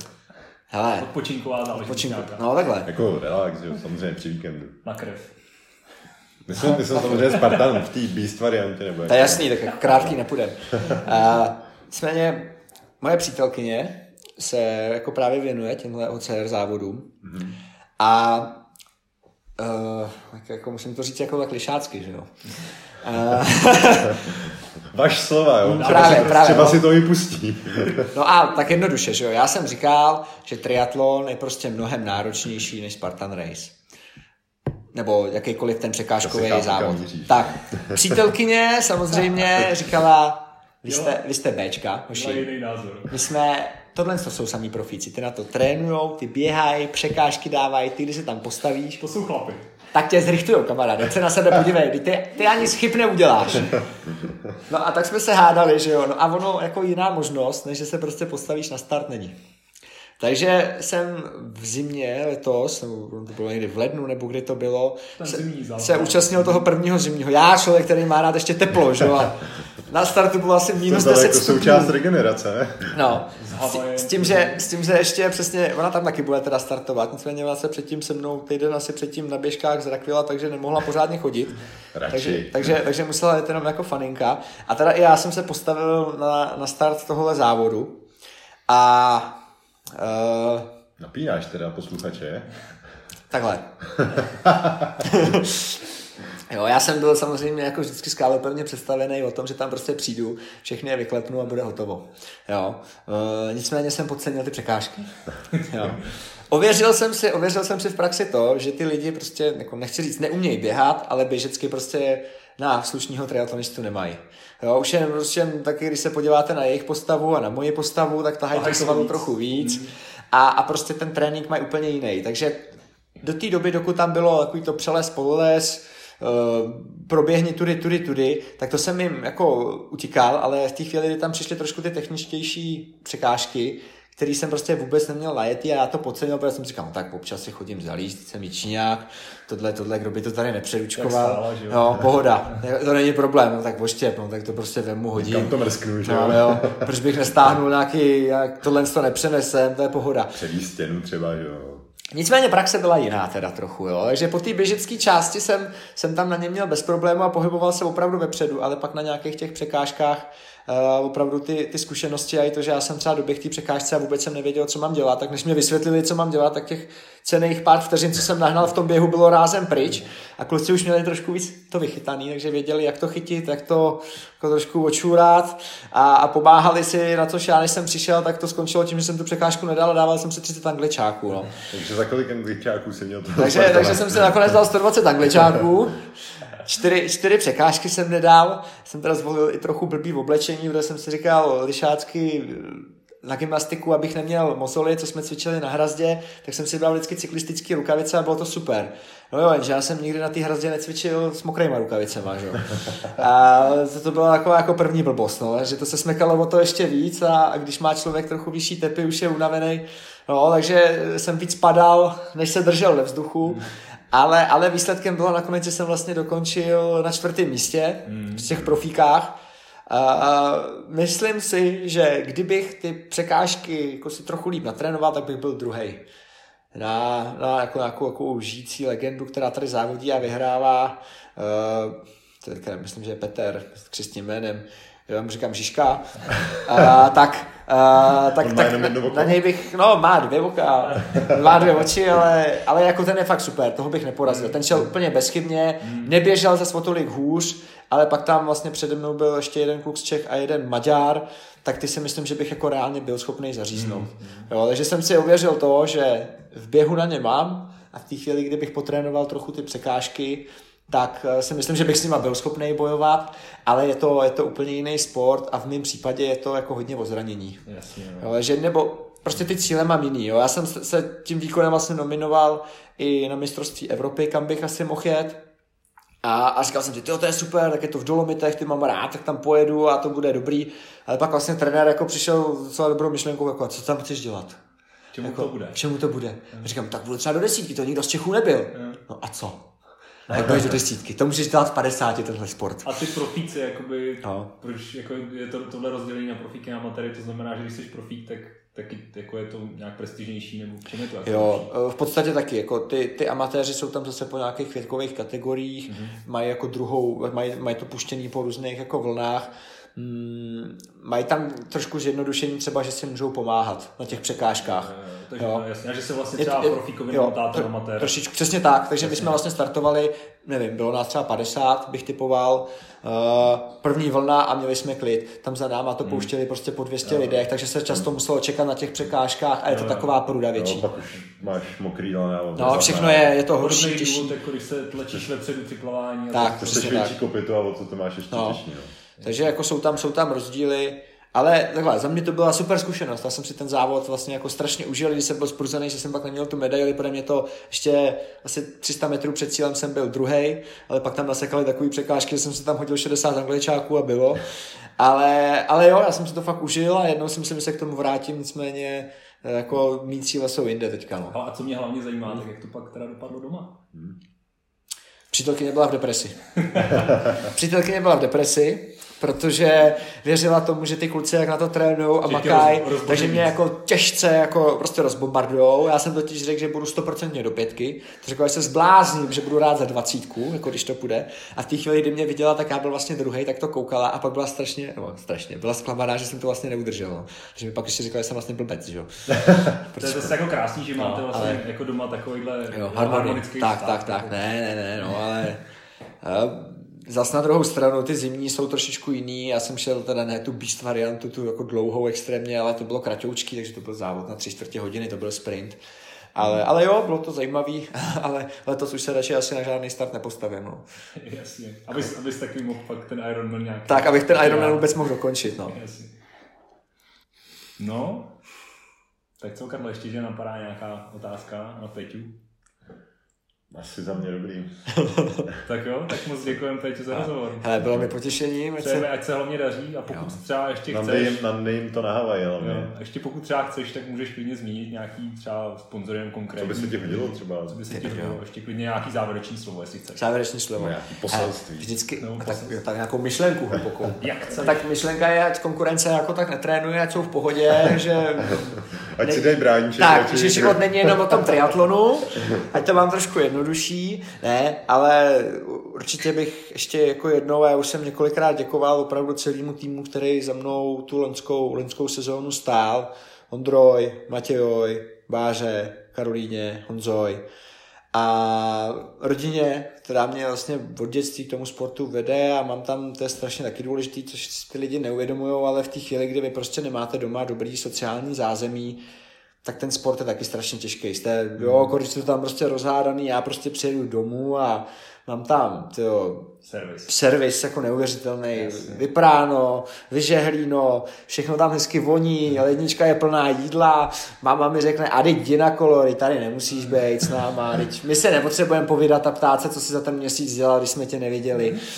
Hele, Odpočinková záležitost no takhle. Jako relax, jo, samozřejmě při víkendu. Na krev. Myslím, ty jsem samozřejmě Spartan v té Beast variantě, nebo To je jasný, tak krátký nepůjde. A, nicméně, moje přítelkyně se jako právě věnuje těmhle OCR závodům a uh, tak jako musím to říct jako tak lišácky, že jo. Uh, Vaš slova, jo? Třeba, Právě, si, právě, třeba no. si to vypustí. no a tak jednoduše, že jo. Já jsem říkal, že triatlon je prostě mnohem náročnější než Spartan Race. Nebo jakýkoliv ten překážkový závod. Tak, přítelkyně samozřejmě říkala, vy jste, vy jste Bčka, hoši. jiný názor. My jsme, tohle to jsou samý profíci, ty na to trénujou, ty běhají, překážky dávají, ty když se tam postavíš, To jsou chlapy. tak tě zrychtujou, kamarád, ať se na sebe podívej, ty, ty, ty ani schyb neuděláš. No a tak jsme se hádali, že jo, no a ono jako jiná možnost, než že se prostě postavíš na start není. Takže jsem v zimě letos, nebo to bylo někdy v lednu, nebo kdy to bylo, Ten se, se účastnil toho prvního zimního. Já, člověk, který má rád ještě teplo, že jo, a na startu bylo asi To minus bylo 10 jako stupňů. součást regenerace, ne? No, S s, tím, že, s tím, že ještě přesně, ona tam taky bude teda startovat, nicméně ona se předtím se mnou týden asi předtím na běžkách zrakvila, takže nemohla pořádně chodit. Radši. Takže, takže, takže musela jít jenom jako faninka. A teda i já jsem se postavil na, na start tohohle závodu. A uh, Napínáš teda posluchače, takhle. Jo, já jsem byl samozřejmě jako vždycky skálopevně představený o tom, že tam prostě přijdu, všechny je vyklepnu a bude hotovo. Jo. E, nicméně jsem podcenil ty překážky. Jo. Ověřil jsem si, ověřil jsem si v praxi to, že ty lidi prostě, jako nechci říct, neumějí běhat, ale běžecky prostě na slušního triatlonistu nemají. Jo, už jen, už jen taky, když se podíváte na jejich postavu a na moji postavu, tak tahají svalů víc. trochu víc. A, a prostě ten trénink mají úplně jiný. Takže do té doby, dokud tam bylo takový to přeles, pololes, uh, proběhni tudy, tudy, tudy, tak to jsem jim jako utíkal, ale v té chvíli, kdy tam přišly trošku ty techničtější překážky, který jsem prostě vůbec neměl najetý a já to podcenil, protože jsem říkal, no tak občas si chodím zalíst, jsem jičňák, tohle, tohle, kdo by to tady nepředučkoval. Stála, no, pohoda, to není problém, no, tak poštěp, no, tak to prostě vemu, hodím. Kam to mrsknu, že no, jo? Proč bych nestáhnul nějaký, jak tohle to nepřenesem, to je pohoda. Přední stěnu třeba, jo. Nicméně praxe byla jiná teda trochu, jo. Takže po té běžecké části jsem, jsem tam na ně měl bez problému a pohyboval se opravdu vepředu, ale pak na nějakých těch překážkách uh, opravdu ty, ty zkušenosti a i to, že já jsem třeba doběh té překážce a vůbec jsem nevěděl, co mám dělat, tak než mě vysvětlili, co mám dělat, tak těch cených pár vteřin, co jsem nahnal v tom běhu, bylo rázem pryč a kluci už měli trošku víc to vychytaný, takže věděli, jak to chytit, jak to jako trošku očůrat a, a pomáhali si, na což já než jsem přišel, tak to skončilo tím, že jsem tu překážku nedal a dával jsem si 30 angličáků. No. Takže za kolik angličáků jsem měl to? Takže, takže jsem si nakonec dal 120 angličáků čtyři, čtyři překážky jsem nedal, jsem teda zvolil i trochu blbý v oblečení, protože jsem si říkal lišácky na gymnastiku, abych neměl mozoly, co jsme cvičili na hrazdě, tak jsem si bral vždycky cyklistické rukavice a bylo to super. No jo, jenže já jsem nikdy na té hrazdě necvičil s mokrýma rukavicema, že A to, to byla jako, jako první blbost, no, že to se smekalo o to ještě víc a, a když má člověk trochu vyšší tepy, už je unavený, no, takže jsem víc padal, než se držel ve vzduchu. Ale, ale výsledkem bylo nakonec, že jsem vlastně dokončil na čtvrtém místě mm. v těch profíkách. A myslím si, že kdybych ty překážky jako si trochu líp natrénoval, tak bych byl druhý. Na, na jako nějakou jako žijící legendu, která tady závodí a vyhrává. Uh, teďka myslím, že je Petr s křistním jménem já mu říkám Žižka, a, tak, a, tak, tak na, na, něj bych, no má dvě oka, má dvě oči, ale, ale jako ten je fakt super, toho bych neporazil. Ten šel úplně bezchybně, neběžel za o tolik hůř, ale pak tam vlastně přede mnou byl ještě jeden kluk z Čech a jeden Maďar, tak ty si myslím, že bych jako reálně byl schopný zaříznout. Jo, takže jsem si ověřil to, že v běhu na ně mám a v té chvíli, kdybych potrénoval trochu ty překážky, tak eh, si myslím, že bych s nima byl schopný bojovat, ale je to, je to úplně jiný sport a v mém případě je to jako hodně o zranění. Jasně, no. jo, že nebo prostě ty cíle mám jiný. Jo. Já jsem se tím výkonem vlastně nominoval i na mistrovství Evropy, kam bych asi mohl jet. A, a říkal jsem si, to je super, tak je to v Dolomitech, ty mám rád, tak tam pojedu a to bude dobrý. Ale pak vlastně trenér jako přišel docela dobrou myšlenkou, jako, co tam chceš dělat? Čemu jako, to bude? Čemu to bude? Hmm. říkám, tak budu třeba do desítky, to nikdo z Čechů nebyl. Hmm. No a co? Tak budeš do desítky. To můžeš dělat v 50, tenhle sport. A ty profíci, jakoby, no. proč jako je to, tohle rozdělení na profíky a amatéry, to znamená, že když jsi profík, tak taky jako je to nějak prestižnější, nebo čím je to jako Jo, v podstatě taky, jako ty, ty amatéři jsou tam zase po nějakých věkových kategoriích, mm-hmm. mají jako druhou, mají, mají to puštěný po různých jako vlnách, mm, mají tam trošku zjednodušení třeba, že si můžou pomáhat na těch překážkách. Je, takže jo. jasně, a že se vlastně třeba profíkový montátor amatér. Trošičku, přesně tak, takže jasně. my jsme vlastně startovali, nevím, bylo nás třeba 50, bych typoval, uh, první vlna a měli jsme klid. Tam za náma to hmm. pouštěli prostě po 200 jo. lidech, takže se často muselo čekat na těch překážkách a je to jo. taková pruda větší. Jo, pak už máš mokrý lana. No, všechno je, je to horší, těžší. Důvod, jako když se tlačíš vepředu při plavání. Tak, to jsi větší kopyto a o to to máš ještě no. těžší. No. Takže jako jsou tam, jsou tam rozdíly. Ale takhle, za mě to byla super zkušenost. Já jsem si ten závod vlastně jako strašně užil, když jsem byl spruzený, že jsem pak neměl tu medaili, pro mě to ještě asi 300 metrů před cílem jsem byl druhý, ale pak tam nasekali takový překážky, že jsem si tam hodil 60 angličáků a bylo. Ale, ale jo, já jsem si to fakt užil a jednou si myslím, že se k tomu vrátím, nicméně eh, jako mý cíle jsou jinde teďka. No. A co mě hlavně zajímá, tak jak to pak teda dopadlo doma? Hmm. Přítelkyně byla v depresi. Přítelkyně byla v depresi, protože věřila tomu, že ty kluci jak na to trénují a makají, takže mě jako těžce jako prostě rozbombardujou. Já jsem totiž řekl, že budu 100% do pětky, to řekl, že se zblázním, že budu rád za dvacítku, jako když to půjde. A v té chvíli, kdy mě viděla, tak já byl vlastně druhý, tak to koukala a pak byla strašně, no, strašně, byla zklamaná, že jsem to vlastně neudržel. No. Takže mi pak ještě říkala, že jsem vlastně blbec, že jo. to je zase jako krásný, že máte no, vlastně ale... jako doma takovýhle jo, harmonický Tak, tak, tak, ne, ne, ne, no, ale Zas na druhou stranu ty zimní jsou trošičku jiný. Já jsem šel teda ne tu beast variantu, tu jako dlouhou extrémně, ale to bylo kratoučký, takže to byl závod na tři čtvrtě hodiny, to byl sprint. Ale, ale jo, bylo to zajímavý, ale letos už se radši asi na žádný start nepostavím. No. Jasně. Abys, abys taky mohl pak ten Ironman nějaký... Tak, abych ten Ironman vůbec mohl dokončit. No. Jasně. No, tak co, Karlo, ještě, že napadá nějaká otázka na Peťu? Asi za mě dobrý. tak jo, tak moc děkujeme Peťu za rozhovor. Hele, bylo mi potěšením. Ať se... ať se hlavně daří a pokud jo. třeba ještě chceš... Nandej jim, jim to na Havaj, hlavně. ještě pokud třeba chceš, tak můžeš klidně zmínit nějaký třeba sponzorem konkrétní. Co by se ti hodilo třeba? Co by se ti hodilo? Ještě klidně nějaký závěrečný slovo, jestli chceš. Závěrečný slovo. Nějaký poselství. Vždycky, no, tak, jo, tak nějakou myšlenku hluboko. Jak chceš. Tak myšlenka je, ať konkurence jako tak netrénuje, ať jsou v pohodě, že... ať ne... si dají brání. Tak, že život není jenom o tom triatlonu, ať to mám trošku jednodušší, ne, ale určitě bych ještě jako jednou, já už jsem několikrát děkoval opravdu celému týmu, který za mnou tu loňskou, loňskou sezónu stál. Ondroj, Matějoj, Báře, Karolíně, Honzoj a rodině, která mě vlastně od dětství k tomu sportu vede a mám tam, to je strašně taky důležité, což ty lidi neuvědomují, ale v té chvíli, kdy vy prostě nemáte doma dobrý sociální zázemí, tak ten sport je taky strašně těžký. Jste, jo, když jste tam prostě rozhádaný, já prostě přijedu domů a mám tam tyjo, servis. servis jako neuvěřitelný, vypráno, vyžehlíno, všechno tam hezky voní, lednička je plná jídla, máma mi řekne, a jdi na kolory, tady nemusíš být s náma, my se nepotřebujeme povídat a ptát se, co si za ten měsíc dělal, když jsme tě neviděli.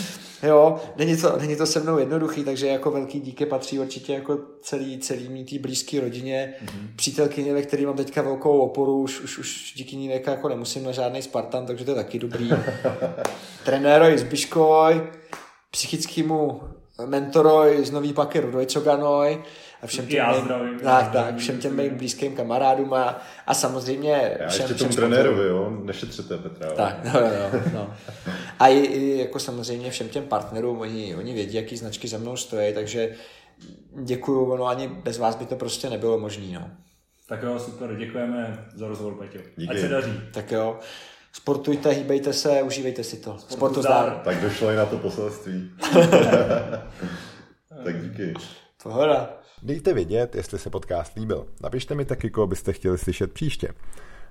Jo, není to, není to se mnou jednoduchý, takže jako velký díky patří určitě jako celý, celý mý tý blízký rodině, mm-hmm. přítelkyně, ve který mám teďka velkou oporu, už, už, už díky ní jako nemusím na žádný Spartan, takže to je taky dobrý. Trenéroj Zbiškoj, psychickýmu mentoroj z Nový Paky Rudojcoganoj, a všem těm zdravím. Tak, tak, všem těm mým blízkým kamarádům a, a samozřejmě já všem, ještě tomu trenérovi, jo, nešetřete Petra. Tak, no, no, no. A i, i, jako samozřejmě všem těm partnerům, oni, oni vědí, jaký značky za mnou stojí, takže děkuju, ono ani bez vás by to prostě nebylo možné, no. Tak jo, super, děkujeme za rozhovor, Petě. Ať se daří. Tak jo. Sportujte, hýbejte se, užívejte si to. Sportu, Sportu zdár. Tak došlo i na to poselství. tak díky. Pohoda. Dejte vědět, jestli se podcast líbil. Napište mi taky, koho byste chtěli slyšet příště.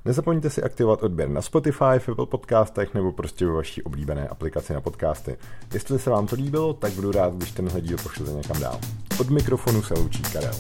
Nezapomeňte si aktivovat odběr na Spotify, v Apple podcastech nebo prostě ve vaší oblíbené aplikaci na podcasty. Jestli se vám to líbilo, tak budu rád, když ten díl pošlete někam dál. Od mikrofonu se loučí Karel.